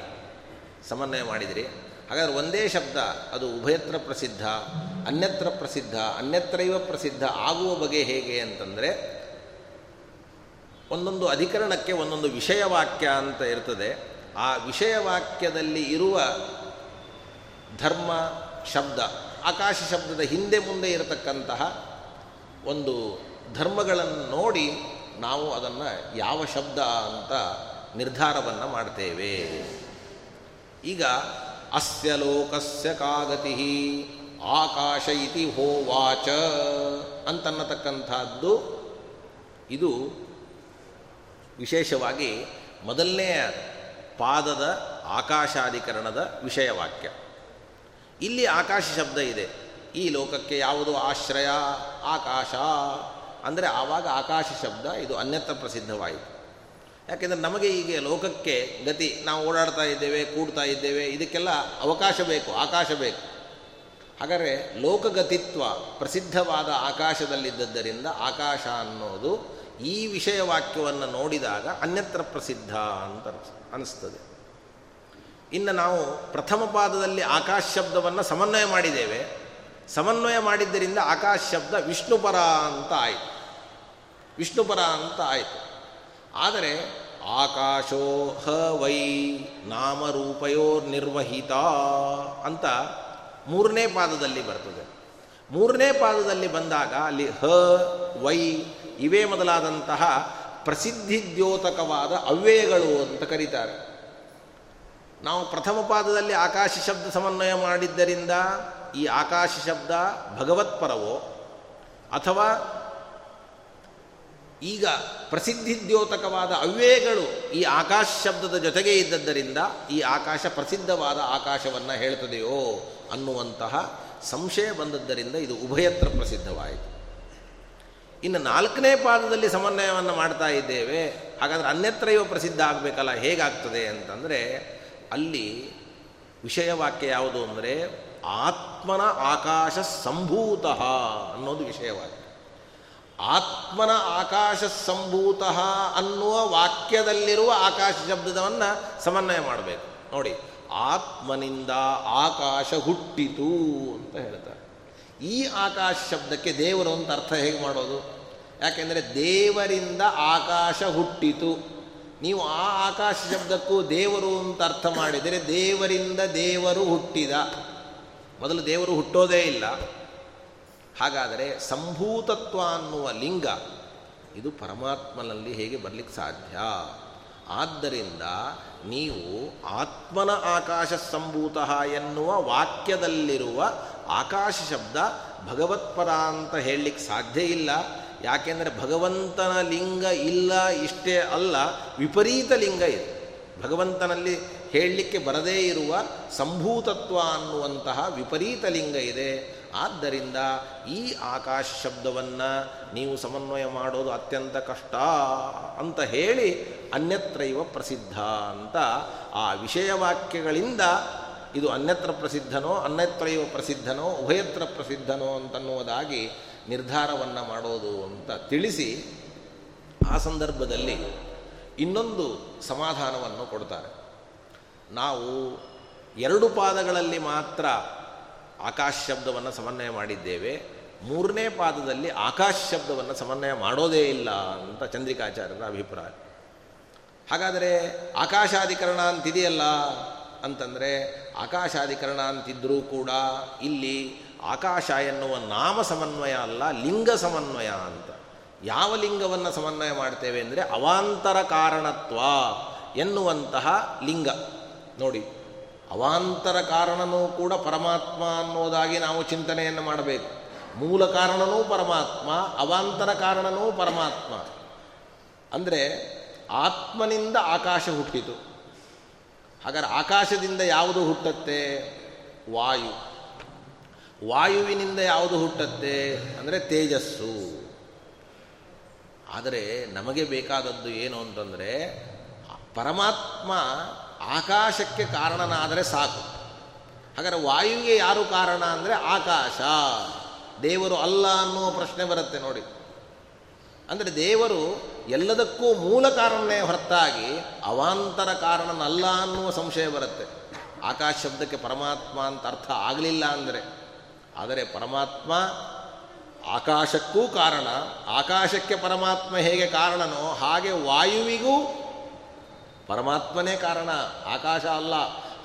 ಸಮನ್ವಯ ಮಾಡಿದಿರಿ. ಹಾಗಾದ್ರೆ ಒಂದೇ ಶಬ್ದ, ಅದು ಉಭಯತ್ರ ಪ್ರಸಿದ್ಧ, ಅನ್ಯತ್ರ ಪ್ರಸಿದ್ಧ, ಅನ್ಯತ್ರೈವ ಪ್ರಸಿದ್ಧ ಆಗುವ ಬಗೆ ಹೇಗೆ ಅಂತಂದರೆ, ಒಂದೊಂದು ಅಧಿಕರಣಕ್ಕೆ ಒಂದೊಂದು ವಿಷಯವಾಕ್ಯ ಅಂತ ಇರ್ತದೆ. ಆ ವಿಷಯವಾಕ್ಯದಲ್ಲಿ ಇರುವ ಧರ್ಮ, ಶಬ್ದ, ಆಕಾಶ ಶಬ್ದದ ಹಿಂದೆ ಮುಂದೆ ಇರತಕ್ಕಂತಹ ಒಂದು ಧರ್ಮಗಳನ್ನು ನೋಡಿ ನಾವು ಅದನ್ನು ಯಾವ ಶಬ್ದ ಅಂತ ನಿರ್ಧಾರವನ್ನು ಮಾಡ್ತೇವೆ. ಈಗ ಅಸ್ಯ ಲೋಕಸ್ಯ ಕಾಗತಿ, ಆಕಾಶ ಇತಿ ಹೋವಾಚ ಅಂತನ್ನತಕ್ಕಂಥದ್ದು. ಇದು ವಿಶೇಷವಾಗಿ ಮೊದಲನೆಯ ಪಾದದ ಆಕಾಶಾಧಿಕರಣದ ವಿಷಯವಾಕ್ಯ. ಇಲ್ಲಿ ಆಕಾಶ ಶಬ್ದ ಇದೆ. ಈ ಲೋಕಕ್ಕೆ ಯಾವುದು ಆಶ್ರಯ? ಆಕಾಶ. ಅಂದರೆ ಆವಾಗ ಆಕಾಶ ಶಬ್ದ, ಇದು ಅನ್ಯತ್ರ ಪ್ರಸಿದ್ಧವಾಯಿತು. ಯಾಕೆಂದರೆ ನಮಗೆ ಈಗ ಲೋಕಕ್ಕೆ ಗತಿ, ನಾವು ಓಡಾಡ್ತಾ ಇದ್ದೇವೆ, ಕೂಡ್ತಾ ಇದ್ದೇವೆ, ಇದಕ್ಕೆಲ್ಲ ಅವಕಾಶ ಬೇಕು, ಆಕಾಶ ಬೇಕು. ಹಾಗಾದರೆ ಲೋಕಗತಿತ್ವ ಪ್ರಸಿದ್ಧವಾದ ಆಕಾಶದಲ್ಲಿದ್ದದ್ದರಿಂದ ಆಕಾಶ ಅನ್ನೋದು ಈ ವಿಷಯ ವಾಕ್ಯವನ್ನು ನೋಡಿದಾಗ ಅನ್ಯತ್ರ ಪ್ರಸಿದ್ಧ ಅಂತ ಅನಿಸ್ತದೆ. ಇನ್ನು ನಾವು ಪ್ರಥಮ ಪಾದದಲ್ಲಿ ಆಕಾಶ ಶಬ್ದವನ್ನು ಸಮನ್ವಯ ಮಾಡಿದ್ದೇವೆ. ಸಮನ್ವಯ ಮಾಡಿದ್ದರಿಂದ ಆಕಾಶ ಶಬ್ದ ವಿಷ್ಣುಪರ ಅಂತ ಆಯಿತು. ವಿಷ್ಣುಪರ ಅಂತ ಆಯಿತು. ಆದರೆ ಆಕಾಶೋ ಹ ವೈ ನಾಮರೂಪಯೋರ್ ನಿರ್ವಹಿತ ಅಂತ ಮೂರನೇ ಪಾದದಲ್ಲಿ ಬರ್ತದೆ. ಮೂರನೇ ಪಾದದಲ್ಲಿ ಬಂದಾಗ ಅಲ್ಲಿ ಹ, ವೈ ಇವೇ ಮೊದಲಾದಂತಹ ಪ್ರಸಿದ್ಧಿದ್ಯೋತಕವಾದ ಅವ್ಯಯಗಳು ಅಂತ ಕರೀತಾರೆ. ನಾವು ಪ್ರಥಮ ಪಾದದಲ್ಲಿ ಆಕಾಶ ಶಬ್ದ ಸಮನ್ವಯ ಮಾಡಿದ್ದರಿಂದ ಈ ಆಕಾಶ ಶಬ್ದ ಭಗವತ್ಪರವೋ ಅಥವಾ ಈಗ ಪ್ರಸಿದ್ಧಿದ್ಯೋತಕವಾದ ಅವ್ಯಯಗಳು ಈ ಆಕಾಶ ಶಬ್ದದ ಜೊತೆಗೆ ಇದ್ದದ್ದರಿಂದ ಈ ಆಕಾಶ ಪ್ರಸಿದ್ಧವಾದ ಆಕಾಶವನ್ನು ಹೇಳ್ತದೆಯೋ ಅನ್ನುವಂತಹ ಸಂಶಯ ಬಂದದ್ದರಿಂದ ಇದು ಉಭಯತ್ರ ಪ್ರಸಿದ್ಧವಾಯಿತು. ಇನ್ನು ನಾಲ್ಕನೇ ಪಾದದಲ್ಲಿ ಸಮನ್ವಯವನ್ನು ಮಾಡ್ತಾ ಇದ್ದೇವೆ. ಹಾಗಾದರೆ ಅನ್ಯತ್ರಯೋ ಪ್ರಸಿದ್ಧ ಆಗಬೇಕಲ್ಲ, ಹೇಗಾಗ್ತದೆ ಅಂತಂದರೆ ಅಲ್ಲಿ ವಿಷಯವಾಕ್ಯ ಯಾವುದು ಅಂದರೆ ಆತ್ಮನ ಆಕಾಶ ಸಂಭೂತ ಅನ್ನೋದು ವಿಷಯವಾಕ್ಯ. ಆತ್ಮನ ಆಕಾಶ ಸಂಭೂತ ಅನ್ನುವ ವಾಕ್ಯದಲ್ಲಿರುವ ಆಕಾಶ ಶಬ್ದವನ್ನು ಸಮನ್ವಯ ಮಾಡಬೇಕು. ನೋಡಿ, ಆತ್ಮನಿಂದ ಆಕಾಶ ಹುಟ್ಟಿತು ಅಂತ ಹೇಳ್ತಾರೆ. ಈ ಆಕಾಶ ಶಬ್ದಕ್ಕೆ ದೇವರು ಅಂತ ಅರ್ಥ ಹೇಗೆ ಮಾಡೋದು? ಯಾಕೆಂದರೆ ದೇವರಿಂದ ಆಕಾಶ ಹುಟ್ಟಿತು. ನೀವು ಆ ಆಕಾಶ ಶಬ್ದಕ್ಕೂ ದೇವರು ಅಂತ ಅರ್ಥ ಮಾಡಿದರೆ ದೇವರಿಂದ ದೇವರು ಹುಟ್ಟಿದ. ಮೊದಲು ದೇವರು ಹುಟ್ಟೋದೇ ಇಲ್ಲ. ಹಾಗಾದರೆ ಸಂಭೂತತ್ವ ಅನ್ನುವ ಲಿಂಗ ಇದು ಪರಮಾತ್ಮನಲ್ಲಿ ಹೇಗೆ ಬರಲಿಕ್ಕೆ ಸಾಧ್ಯ? ಆದ್ದರಿಂದ ನೀವು ಆತ್ಮನ ಆಕಾಶ ಸಂಭೂತ ಎನ್ನುವ ವಾಕ್ಯದಲ್ಲಿರುವ ಆಕಾಶ ಶಬ್ದ ಭಗವತ್ಪದ ಅಂತ ಹೇಳಲಿಕ್ಕೆ ಸಾಧ್ಯ ಇಲ್ಲ. ಯಾಕೆಂದರೆ ಭಗವಂತನ ಲಿಂಗ ಇಲ್ಲ ಇಷ್ಟೇ ಅಲ್ಲ, ವಿಪರೀತ ಲಿಂಗ ಇದೆ. ಭಗವಂತನಲ್ಲಿ ಹೇಳಲಿಕ್ಕೆ ಬರದೇ ಇರುವ ಸಂಭೂತತ್ವ ಅನ್ನುವಂತಹ ವಿಪರೀತ ಲಿಂಗ ಇದೆ. ಆದ್ದರಿಂದ ಈ ಆಕಾಶ ಶಬ್ದವನ್ನು ನೀವು ಸಮನ್ವಯ ಮಾಡೋದು ಅತ್ಯಂತ ಕಷ್ಟ ಅಂತ ಹೇಳಿ ಅನ್ಯತ್ರೈವ ಪ್ರಸಿದ್ಧ ಅಂತ ಆ ವಿಷಯವಾಕ್ಯಗಳಿಂದ ಇದು ಅನ್ಯತ್ರ ಪ್ರಸಿದ್ಧನೋ, ಅನ್ಯತ್ರೈವ ಪ್ರಸಿದ್ಧನೋ, ಉಭಯತ್ರ ಪ್ರಸಿದ್ಧನೋ ಅಂತನ್ನುವುದಾಗಿ ನಿರ್ಧಾರವನ್ನು ಮಾಡೋದು ಅಂತ ತಿಳಿಸಿ ಆ ಸಂದರ್ಭದಲ್ಲಿ ಇನ್ನೊಂದು ಸಮಾಧಾನವನ್ನು ಕೊಡ್ತಾರೆ. ನಾವು ಎರಡು ಪಾದಗಳಲ್ಲಿ ಮಾತ್ರ ಆಕಾಶ ಶಬ್ದವನ್ನು ಸಮನ್ವಯ ಮಾಡಿದ್ದೇವೆ. ಮೂರನೇ ಪಾದದಲ್ಲಿ ಆಕಾಶ ಶಬ್ದವನ್ನು ಸಮನ್ವಯ ಮಾಡೋದೇ ಇಲ್ಲ ಅಂತ ಚಂದ್ರಿಕಾಚಾರ್ಯರ ಅಭಿಪ್ರಾಯ. ಹಾಗಾದರೆ ಆಕಾಶಾಧಿಕರಣ ಅಂತಿದೆಯಲ್ಲ ಅಂತಂದರೆ ಆಕಾಶಾಧಿಕರಣ ಅಂತಿದ್ರೂ ಕೂಡ ಇಲ್ಲಿ ಆಕಾಶ ಎನ್ನುವ ನಾಮ ಸಮನ್ವಯ ಅಲ್ಲ, ಲಿಂಗ ಸಮನ್ವಯ ಅಂತ. ಯಾವ ಲಿಂಗವನ್ನು ಸಮನ್ವಯ ಮಾಡ್ತೇವೆ ಅಂದರೆ ಅವಾಂತರ ಕಾರಣತ್ವ ಎನ್ನುವಂತಹ ಲಿಂಗ. ನೋಡಿ. ಅವಾಂತರ ಕಾರಣನೂ ಕೂಡ ಪರಮಾತ್ಮ ಅನ್ನೋದಾಗಿ ನಾವು ಚಿಂತನೆಯನ್ನು ಮಾಡಬೇಕು. ಮೂಲ ಕಾರಣನೂ ಪರಮಾತ್ಮ, ಅವಾಂತರ ಕಾರಣನೂ ಪರಮಾತ್ಮ. ಅಂದರೆ ಆತ್ಮನಿಂದ ಆಕಾಶ ಹುಟ್ಟಿತು. ಹಾಗಾದ್ರೆ ಆಕಾಶದಿಂದ ಯಾವುದು ಹುಟ್ಟತ್ತೆ? ವಾಯು. ವಾಯುವಿನಿಂದ ಯಾವುದು ಹುಟ್ಟತ್ತೆ? ಅಂದರೆ ತೇಜಸ್ಸು. ಆದರೆ ನಮಗೆ ಬೇಕಾದದ್ದು ಏನು ಅಂತಂದರೆ, ಪರಮಾತ್ಮ ಆಕಾಶಕ್ಕೆ ಕಾರಣನಾದರೆ ಸಾಕು. ಹಾಗಾದರೆ ವಾಯುವಿಗೆ ಯಾರು ಕಾರಣ ಅಂದರೆ ಆಕಾಶ. ದೇವರು ಅಲ್ಲ ಅನ್ನುವ ಪ್ರಶ್ನೆ ಬರುತ್ತೆ ನೋಡಿ. ಅಂದರೆ ದೇವರು ಎಲ್ಲದಕ್ಕೂ ಮೂಲ ಕಾರಣನೇ ಹೊರತಾಗಿ ಅವಾಂತರ ಕಾರಣನಲ್ಲ ಅನ್ನುವ ಸಂಶಯ ಬರುತ್ತೆ. ಆಕಾಶ ಶಬ್ದಕ್ಕೆ ಪರಮಾತ್ಮ ಅಂತ ಅರ್ಥ ಆಗಲಿಲ್ಲ ಅಂದರೆ. ಆದರೆ ಪರಮಾತ್ಮ ಆಕಾಶಕ್ಕೂ ಕಾರಣ. ಆಕಾಶಕ್ಕೆ ಪರಮಾತ್ಮ ಹೇಗೆ ಕಾರಣನೋ ಹಾಗೆ ವಾಯುವಿಗೂ ಪರಮಾತ್ಮನೇ ಕಾರಣ. ಆಕಾಶ ಅಲ್ಲ.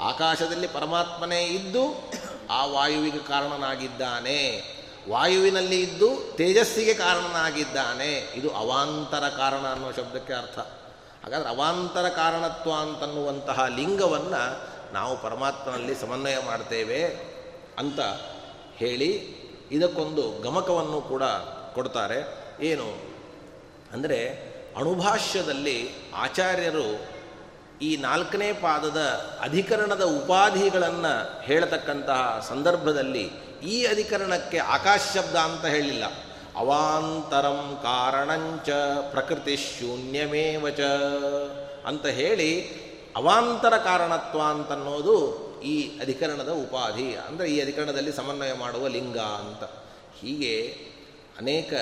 ಆಕಾಶದಲ್ಲಿ ಪರಮಾತ್ಮನೇ ಇದ್ದು ಆ ವಾಯುವಿಗೆ ಕಾರಣನಾಗಿದ್ದಾನೆ. ವಾಯುವಿನಲ್ಲಿ ಇದ್ದು ತೇಜಸ್ಸಿಗೆ ಕಾರಣನಾಗಿದ್ದಾನೆ. ಇದು ಅವಾಂತರ ಕಾರಣ ಅನ್ನೋ ಶಬ್ದಕ್ಕೆ ಅರ್ಥ. ಹಾಗಾದರೆ ಅವಾಂತರ ಕಾರಣತ್ವ ಅಂತನ್ನುವಂತಹ ಲಿಂಗವನ್ನು ನಾವು ಪರಮಾತ್ಮನಲ್ಲಿ ಸಮನ್ವಯ ಮಾಡ್ತೇವೆ ಅಂತ ಹೇಳಿ ಇದಕ್ಕೊಂದು ಗಮಕವನ್ನು ಕೂಡ ಕೊಡ್ತಾರೆ. ಏನು? ಅಂದರೆ ಅಣುಭಾಷ್ಯದಲ್ಲಿ ಆಚಾರ್ಯರು ಈ ನಾಲ್ಕನೇ ಪಾದದ ಅಧಿಕರಣದ ಉಪಾಧಿಗಳನ್ನು ಹೇಳತಕ್ಕಂತಹ ಸಂದರ್ಭದಲ್ಲಿ ಈ ಅಧಿಕರಣಕ್ಕೆ ಆಕಾಶ ಶಬ್ದ ಅಂತ ಹೇಳಿಲ್ಲ. ಅವಾಂತರಂ ಕಾರಣಂಚ ಪ್ರಕೃತಿ ಶೂನ್ಯಮೇವಚ ಅಂತ ಹೇಳಿ ಅವಾಂತರ ಕಾರಣತ್ವ ಅಂತನ್ನೋದು ಈ ಅಧಿಕರಣದ ಉಪಾಧಿ. ಅಂದರೆ ಈ ಅಧಿಕರಣದಲ್ಲಿ ಸಮನ್ವಯ ಮಾಡುವ ಲಿಂಗ ಅಂತ. ಹೀಗೆ ಅನೇಕ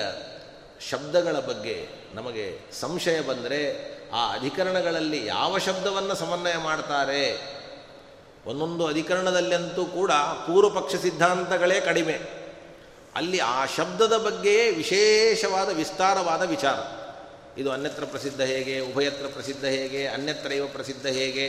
ಶಬ್ದಗಳ ಬಗ್ಗೆ ನಮಗೆ ಸಂಶಯ ಬಂದರೆ ಆ ಅಧಿಕರಣಗಳಲ್ಲಿ ಯಾವ ಶಬ್ದವನ್ನು ಸಮನ್ವಯ ಮಾಡ್ತಾರೆ? ಒಂದೊಂದು ಅಧಿಕರಣದಲ್ಲಂತೂ ಕೂಡ ಪೂರ್ವಪಕ್ಷ ಸಿದ್ಧಾಂತಗಳೇ ಕಡಿಮೆ. ಅಲ್ಲಿ ಆ ಶಬ್ದದ ಬಗ್ಗೆಯೇ ವಿಶೇಷವಾದ ವಿಸ್ತಾರವಾದ ವಿಚಾರ. ಇದು ಅನ್ಯತ್ರ ಪ್ರಸಿದ್ಧ ಹೇಗೆ, ಉಭಯತ್ರ ಪ್ರಸಿದ್ಧ ಹೇಗೆ, ಅನ್ಯತ್ರ ಇವ ಪ್ರಸಿದ್ಧ ಹೇಗೆ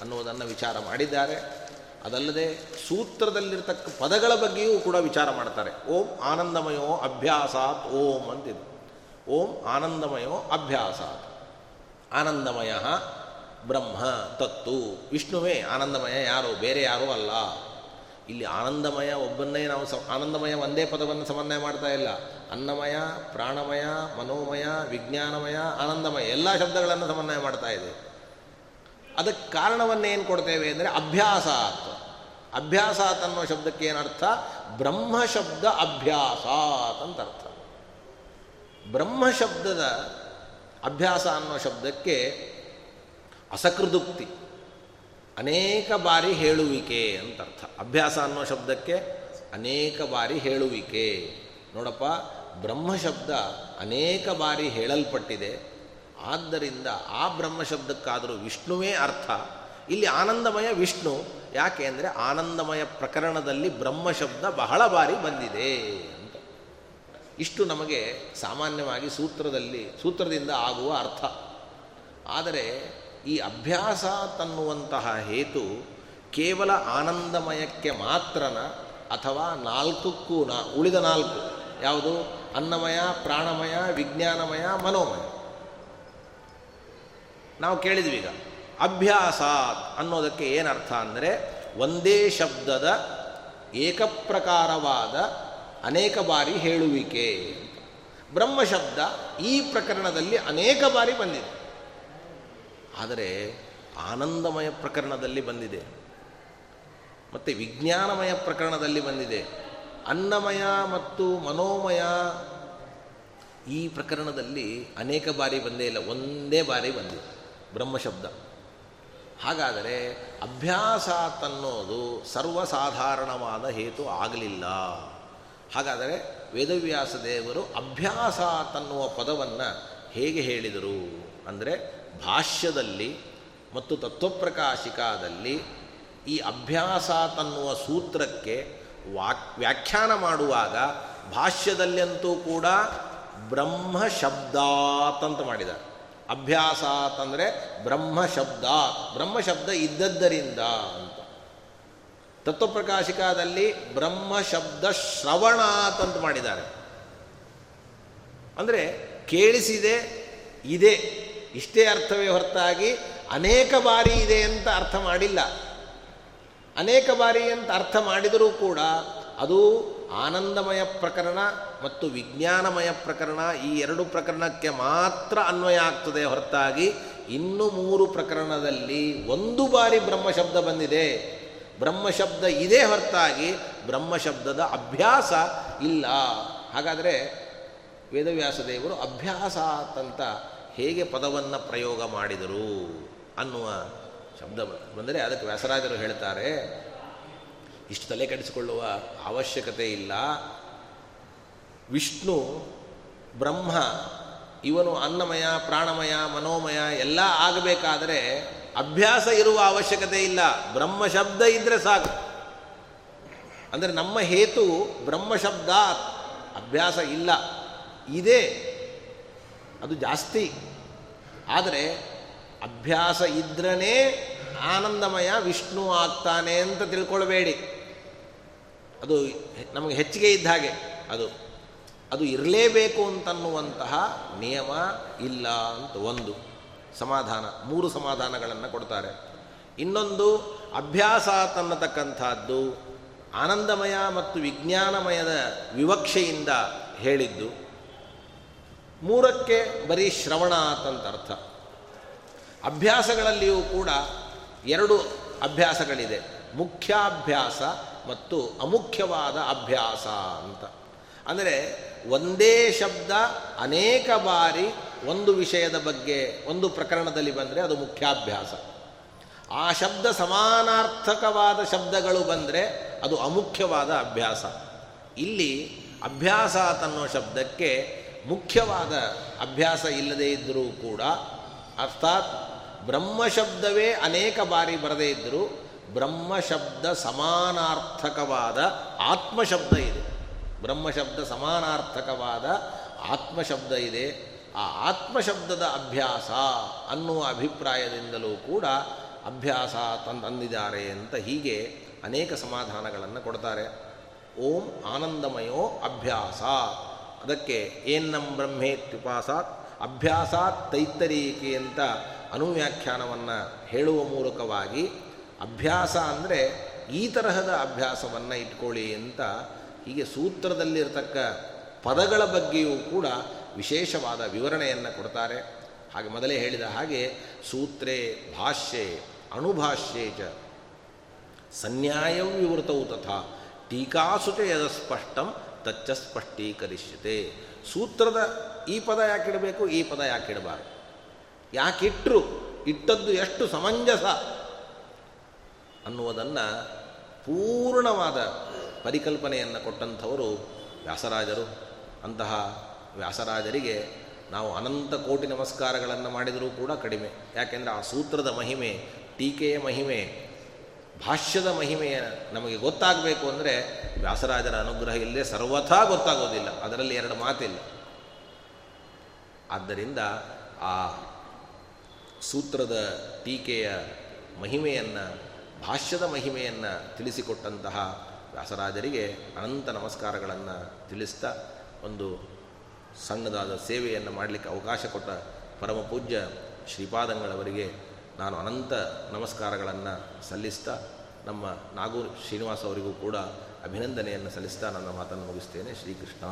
ಅನ್ನುವುದನ್ನು ವಿಚಾರ ಮಾಡಿದ್ದಾರೆ. ಅದಲ್ಲದೆ ಸೂತ್ರದಲ್ಲಿರ್ತಕ್ಕ ಪದಗಳ ಬಗ್ಗೆಯೂ ಕೂಡ ವಿಚಾರ ಮಾಡ್ತಾರೆ. ಓಂ ಆನಂದಮಯೋ ಅಭ್ಯಾಸಾತ್ ಓಂ ಅಂತಿದೆ. ಓಂ ಆನಂದಮಯೋ ಅಭ್ಯಾಸಾತ್. ಆನಂದಮಯ ಬ್ರಹ್ಮ ತತ್ತು. ವಿಷ್ಣುವೇ ಆನಂದಮಯ ಯಾರು? ಬೇರೆ ಯಾರೂ ಅಲ್ಲ. ಇಲ್ಲಿ ಆನಂದಮಯ ಒಬ್ಬನ್ನೇ ನಾವು ಆನಂದಮಯ ಒಂದೇ ಪದವನ್ನು ಸಮನ್ವಯ ಮಾಡ್ತಾ ಇಲ್ಲ. ಅನ್ನಮಯ, ಪ್ರಾಣಮಯ, ಮನೋಮಯ, ವಿಜ್ಞಾನಮಯ, ಆನಂದಮಯ ಎಲ್ಲ ಶಬ್ದಗಳನ್ನು ಸಮನ್ವಯ ಮಾಡ್ತಾ ಇದೆ. ಅದಕ್ಕೆ ಕಾರಣವನ್ನೇನು ಕೊಡ್ತೇವೆ ಅಂದರೆ ಅಭ್ಯಾಸಾತ್. ಅಭ್ಯಾಸಾತ್ ಅನ್ನೋ ಶಬ್ದಕ್ಕೆ ಏನರ್ಥ ಬ್ರಹ್ಮ ಶಬ್ದ ಅಭ್ಯಾಸಾತ್ ಅಂತ ಅರ್ಥ. ಬ್ರಹ್ಮ ಶಬ್ದದ ಅಭ್ಯಾಸ ಅನ್ನೋ ಶಬ್ದಕ್ಕೆ ಅಸಕೃದುಕ್ತಿ. ಅನೇಕ ಬಾರಿ ಹೇಳುವಿಕೆ ಅಂತ ಅರ್ಥ. ಅಭ್ಯಾಸ ಅನ್ನೋ ಶಬ್ದಕ್ಕೆ ಅನೇಕ ಬಾರಿ ಹೇಳುವಿಕೆ. ನೋಡಪ್ಪ, ಬ್ರಹ್ಮಶಬ್ದ ಅನೇಕ ಬಾರಿ ಹೇಳಲ್ಪಟ್ಟಿದೆ. ಆದ್ದರಿಂದ ಆ ಬ್ರಹ್ಮಶಬ್ದಕ್ಕಾದರೂ ವಿಷ್ಣುವೇ ಅರ್ಥ. ಇಲ್ಲಿ ಆನಂದಮಯ ವಿಷ್ಣು, ಯಾಕೆ ಅಂದರೆ ಆನಂದಮಯ ಪ್ರಕರಣದಲ್ಲಿ ಬ್ರಹ್ಮಶಬ್ದ ಬಹಳ ಬಾರಿ ಬಂದಿದೆ. ಇಷ್ಟು ನಮಗೆ ಸಾಮಾನ್ಯವಾಗಿ ಸೂತ್ರದಲ್ಲಿ, ಸೂತ್ರದಿಂದ ಆಗುವ ಅರ್ಥ. ಆದರೆ ಈ ಅಭ್ಯಾಸ ತನ್ನುವಂತಹ ಹೇತು ಕೇವಲ ಆನಂದಮಯಕ್ಕೆ ಮಾತ್ರನ ಅಥವಾ ನಾಲ್ಕಕ್ಕೂ ನಾ, ಉಳಿದ ನಾಲ್ಕು. ಯಾವುದು? ಅನ್ನಮಯ, ಪ್ರಾಣಮಯ, ವಿಜ್ಞಾನಮಯ, ಮನೋಮಯ. ನಾವು ಕೇಳಿದ್ವಿ ಈಗ. ಅಭ್ಯಾಸ ಅನ್ನೋದಕ್ಕೆ ಏನರ್ಥ ಅಂದರೆ ಒಂದೇ ಶಬ್ದದ ಏಕಪ್ರಕಾರವಾದ ಅನೇಕ ಬಾರಿ ಹೇಳುವಿಕೆ ಬ್ರಹ್ಮ ಶಬ್ದ ಈ ಪ್ರಕರಣದಲ್ಲಿ ಅನೇಕ ಬಾರಿ ಬಂದಿದೆ. ಆದರೆ ಆನಂದಮಯ ಪ್ರಕರಣದಲ್ಲಿ ಬಂದಿದೆ. ಮತ್ತು ವಿಜ್ಞಾನಮಯ ಪ್ರಕರಣದಲ್ಲಿ ಬಂದಿದೆ. ಅನ್ನಮಯ ಮತ್ತು ಮನೋಮಯ ಈ ಪ್ರಕರಣದಲ್ಲಿ ಅನೇಕ ಬಾರಿ ಬಂದೇ ಇಲ್ಲ. ಒಂದೇ ಬಾರಿ ಬಂದಿದೆ ಬ್ರಹ್ಮಶಬ್ದ. ಹಾಗಾದರೆ ಅಭ್ಯಾಸ ತನ್ನೋದು ಸರ್ವಸಾಧಾರಣವಾದ ಹೇತು ಆಗಲಿಲ್ಲ. ಹಾಗಾದರೆ ವೇದವ್ಯಾಸ ದೇವರು ಅಭ್ಯಾಸ ತನ್ನುವ ಪದವನ್ನು ಹೇಗೆ ಹೇಳಿದರು? ಅಂದರೆ ಭಾಷ್ಯದಲ್ಲಿ ಮತ್ತು ತತ್ವಪ್ರಕಾಶಿಕಾದಲ್ಲಿ ಈ ಅಭ್ಯಾಸ ತನ್ನುವ ಸೂತ್ರಕ್ಕೆ ವಾಕ್, ವ್ಯಾಖ್ಯಾನ ಮಾಡುವಾಗ ಭಾಷ್ಯದಲ್ಲಂತೂ ಕೂಡ ಬ್ರಹ್ಮ ಶಬ್ದಾತ್ ಅಂತ ಮಾಡಿದ್ದಾರೆ. ಅಭ್ಯಾಸ ಅಂತಂದರೆ ಬ್ರಹ್ಮ ಶಬ್ದ ಬ್ರಹ್ಮ ಶಬ್ದ ಇದ್ದದ್ದರಿಂದ ತತ್ವಪ್ರಕಾಶಿಕಾದಲ್ಲಿ ಬ್ರಹ್ಮ ಶಬ್ದ ಶ್ರವಣ ಅಂತ ಮಾಡಿದ್ದಾರೆ. ಅಂದರೆ ಕೇಳಿಸಿದೆ, ಇದೆ, ಇಷ್ಟೇ ಅರ್ಥವೇ ಹೊರತಾಗಿ ಅನೇಕ ಬಾರಿ ಇದೆ ಅಂತ ಅರ್ಥ ಮಾಡಿಲ್ಲ. ಅನೇಕ ಬಾರಿ ಅಂತ ಅರ್ಥ ಮಾಡಿದರೂ ಕೂಡ ಅದು ಆನಂದಮಯ ಪ್ರಕರಣ ಮತ್ತು ವಿಜ್ಞಾನಮಯ ಪ್ರಕರಣ, ಈ ಎರಡು ಪ್ರಕರಣಕ್ಕೆ ಮಾತ್ರ ಅನ್ವಯ ಆಗ್ತದೆ ಹೊರತಾಗಿ ಇನ್ನು ಮೂರು ಪ್ರಕರಣದಲ್ಲಿ ಒಂದು ಬಾರಿ ಬ್ರಹ್ಮಶಬ್ದ ಬಂದಿದೆ. ಬ್ರಹ್ಮಶಬ್ದ ಇದೇ ಹೊರತಾಗಿ ಬ್ರಹ್ಮಶಬ್ದದ ಅಭ್ಯಾಸ ಇಲ್ಲ. ಹಾಗಾದರೆ ವೇದವ್ಯಾಸ ದೇವರು ಅಭ್ಯಾಸ ಅಂತ ಹೇಗೆ ಪದವನ್ನು ಪ್ರಯೋಗ ಮಾಡಿದರು ಅನ್ನುವ ಶಬ್ದ ಬಂದರೆ ಅದಕ್ಕೆ ವ್ಯಾಸರಾಜರು ಹೇಳ್ತಾರೆ, ಇಷ್ಟು ತಲೆ ಕೆಡಿಸಿಕೊಳ್ಳುವ ಅವಶ್ಯಕತೆ ಇಲ್ಲ. ವಿಷ್ಣು, ಬ್ರಹ್ಮ, ಇವನು ಅನ್ನಮಯ, ಪ್ರಾಣಮಯ, ಮನೋಮಯ ಎಲ್ಲ ಆಗಬೇಕಾದರೆ ಅಭ್ಯಾಸ ಇರುವ ಅವಶ್ಯಕತೆ ಇಲ್ಲ. ಬ್ರಹ್ಮ ಶಬ್ದ ಇದ್ದರೆ ಸಾಕು. ಅಂದರೆ ನಮ್ಮ ಹೇತು ಬ್ರಹ್ಮ ಶಬ್ದ ಅಭ್ಯಾಸ ಇಲ್ಲ. ಇದೆ. ಅದು ಜಾಸ್ತಿ. ಆದರೆ ಅಭ್ಯಾಸ ಇದ್ರೇ ಆನಂದಮಯ ವಿಷ್ಣು ಆಗ್ತಾನೆ ಅಂತ ತಿಳ್ಕೊಳ್ಬೇಡಿ. ಅದು ನಮಗೆ ಹೆಚ್ಚಿಗೆ ಇದ್ದ ಹಾಗೆ. ಅದು ಅದು ಇರಲೇಬೇಕು ಅಂತನ್ನುವಂತಹ ನಿಯಮ ಇಲ್ಲ ಅಂತ ಒಂದು. ಸಮಾಧಾನ, ಮೂರು ಸಮಾಧಾನಗಳನ್ನು ಕೊಡ್ತಾರೆ. ಇನ್ನೊಂದು ಅಭ್ಯಾಸ ತನ್ನತಕ್ಕಂಥದ್ದು ಆನಂದಮಯ ಮತ್ತು ವಿಜ್ಞಾನಮಯದ ವಿವಕ್ಷೆಯಿಂದ ಹೇಳಿದ್ದು. ಮೂರಕ್ಕೆ ಬರೀ ಶ್ರವಣ ಅಂತ ಅರ್ಥ. ಅಭ್ಯಾಸಗಳಲ್ಲಿಯೂ ಕೂಡ ಎರಡು ಅಭ್ಯಾಸಗಳಿದೆ. ಮುಖ್ಯಾಭ್ಯಾಸ ಮತ್ತು ಅಮುಖ್ಯವಾದ ಅಭ್ಯಾಸ ಅಂತ. ಅಂದರೆ ಒಂದೇ ಶಬ್ದ ಅನೇಕ ಬಾರಿ ಒಂದು ವಿಷಯದ ಬಗ್ಗೆ ಒಂದು ಪ್ರಕರಣದಲ್ಲಿ ಬಂದರೆ ಅದು ಮುಖ್ಯಾಭ್ಯಾಸ. ಆ ಶಬ್ದ ಸಮಾನಾರ್ಥಕವಾದ ಶಬ್ದಗಳು ಬಂದರೆ ಅದು ಅಮುಖ್ಯವಾದ ಅಭ್ಯಾಸ. ಇಲ್ಲಿ ಅಭ್ಯಾಸ ತನ್ನೋ ಶಬ್ದಕ್ಕೆ ಮುಖ್ಯವಾದ ಅಭ್ಯಾಸ ಇಲ್ಲದೇ ಇದ್ದರೂ ಕೂಡ, ಅರ್ಥಾತ್ ಬ್ರಹ್ಮಶಬ್ದವೇ ಅನೇಕ ಬಾರಿ ಬರದೇ ಇದ್ದರೂ ಬ್ರಹ್ಮಶಬ್ದ ಸಮಾನಾರ್ಥಕವಾದ ಆತ್ಮಶಬ್ದ ಇದೆ. ಬ್ರಹ್ಮಶಬ್ದ ಸಮಾನಾರ್ಥಕವಾದ ಆತ್ಮಶಬ್ದ ಇದೆ. ಆ ಆತ್ಮಶಬ್ದದ ಅಭ್ಯಾಸ ಅನ್ನುವ ಅಭಿಪ್ರಾಯದಿಂದಲೂ ಕೂಡ ಅಭ್ಯಾಸ ತಂದಿದ್ದಾರೆ ಅಂತ ಹೀಗೆ ಅನೇಕ ಸಮಾಧಾನಗಳನ್ನು ಕೊಡ್ತಾರೆ. ಓಂ ಆನಂದಮಯೋ ಅಭ್ಯಾಸ. ಅದಕ್ಕೆ ಏನ್ನಂ ಬ್ರಹ್ಮೇತ್ಯುಪಾಸಾತ್, ಅಭ್ಯಾಸಾತ್ ತೈತ್ತರೀಕೆ ಅಂತ ಅನುವ್ಯಾಖ್ಯಾನವನ್ನು ಹೇಳುವ ಮೂಲಕವಾಗಿ ಅಭ್ಯಾಸ ಅಂದರೆ ಈ ತರಹದ ಅಭ್ಯಾಸವನ್ನು ಇಟ್ಕೊಳ್ಳಿ ಅಂತ ಹೀಗೆ ಸೂತ್ರದಲ್ಲಿರ್ತಕ್ಕ ಪದಗಳ ಬಗ್ಗೆಯೂ ಕೂಡ ವಿಶೇಷವಾದ ವಿವರಣೆಯನ್ನು ಕೊಡ್ತಾರೆ. ಹಾಗೆ ಮೊದಲೇ ಹೇಳಿದ ಹಾಗೆ ಸೂತ್ರೇ, ಭಾಷ್ಯೆ, ಅಣುಭಾಷ್ಯೆ ಚ. ಸನ್ಯಾಯವಿವೃತವು ತಥಾ, ಟೀಕಾಸು ಚ ಯದ ಸ್ಪಷ್ಟಂ ತಚ್ಚ ಸ್ಪಷ್ಟೀಕರಿಷ್ಯತೆ. ಸೂತ್ರದ ಈ ಪದ ಯಾಕಿಡಬೇಕು ಈ ಪದ ಯಾಕಿಡಬಾರ್ದು ಯಾಕಿಟ್ಟರು ಇಟ್ಟದ್ದು ಎಷ್ಟು ಸಮಂಜಸ? ಅನ್ನುವುದನ್ನು ಪೂರ್ಣವಾದ ಪರಿಕಲ್ಪನೆಯನ್ನು ಕೊಟ್ಟಂಥವರು ವ್ಯಾಸರಾಜರು. ಅಂತಹ ವ್ಯಾಸರಾಜರಿಗೆ ನಾವು ಅನಂತ ಕೋಟಿ ನಮಸ್ಕಾರಗಳನ್ನು ಮಾಡಿದರೂ ಕೂಡ ಕಡಿಮೆ. ಯಾಕೆಂದರೆ ಆ ಸೂತ್ರದ ಮಹಿಮೆ, ಟೀಕೆಯ ಮಹಿಮೆ, ಭಾಷ್ಯದ ಮಹಿಮೆಯ ನಮಗೆ ಗೊತ್ತಾಗಬೇಕು ಅಂದರೆ ವ್ಯಾಸರಾಜರ ಅನುಗ್ರಹ ಇಲ್ಲದೆ ಸರ್ವಥಾ ಗೊತ್ತಾಗೋದಿಲ್ಲ. ಅದರಲ್ಲಿ ಎರಡು ಮಾತಿಲ್ಲ. ಆದ್ದರಿಂದ ಆ ಸೂತ್ರದ ಟೀಕೆಯ ಮಹಿಮೆಯನ್ನು, ಭಾಷ್ಯದ ಮಹಿಮೆಯನ್ನು ತಿಳಿಸಿಕೊಟ್ಟಂತಹ ವ್ಯಾಸರಾಜರಿಗೆ ಅನಂತ ನಮಸ್ಕಾರಗಳನ್ನು ತಿಳಿಸ್ತಾ ಒಂದು ಸಣ್ಣದಾದ ಸೇವೆಯನ್ನು ಮಾಡಲಿಕ್ಕೆ ಅವಕಾಶ ಕೊಟ್ಟ ಪರಮ ಪೂಜ್ಯ ಶ್ರೀಪಾದಂಗಳವರಿಗೆ ನಾನು ಅನಂತ ನಮಸ್ಕಾರಗಳನ್ನು ಸಲ್ಲಿಸ್ತಾ, ನಮ್ಮ ನಾಗೂರ್ ಶ್ರೀನಿವಾಸ ಅವರಿಗೂ ಕೂಡ ಅಭಿನಂದನೆಯನ್ನು ಸಲ್ಲಿಸ್ತಾ ನನ್ನ ಮಾತನ್ನು ಮುಗಿಸ್ತೇನೆ. ಶ್ರೀಕೃಷ್ಣ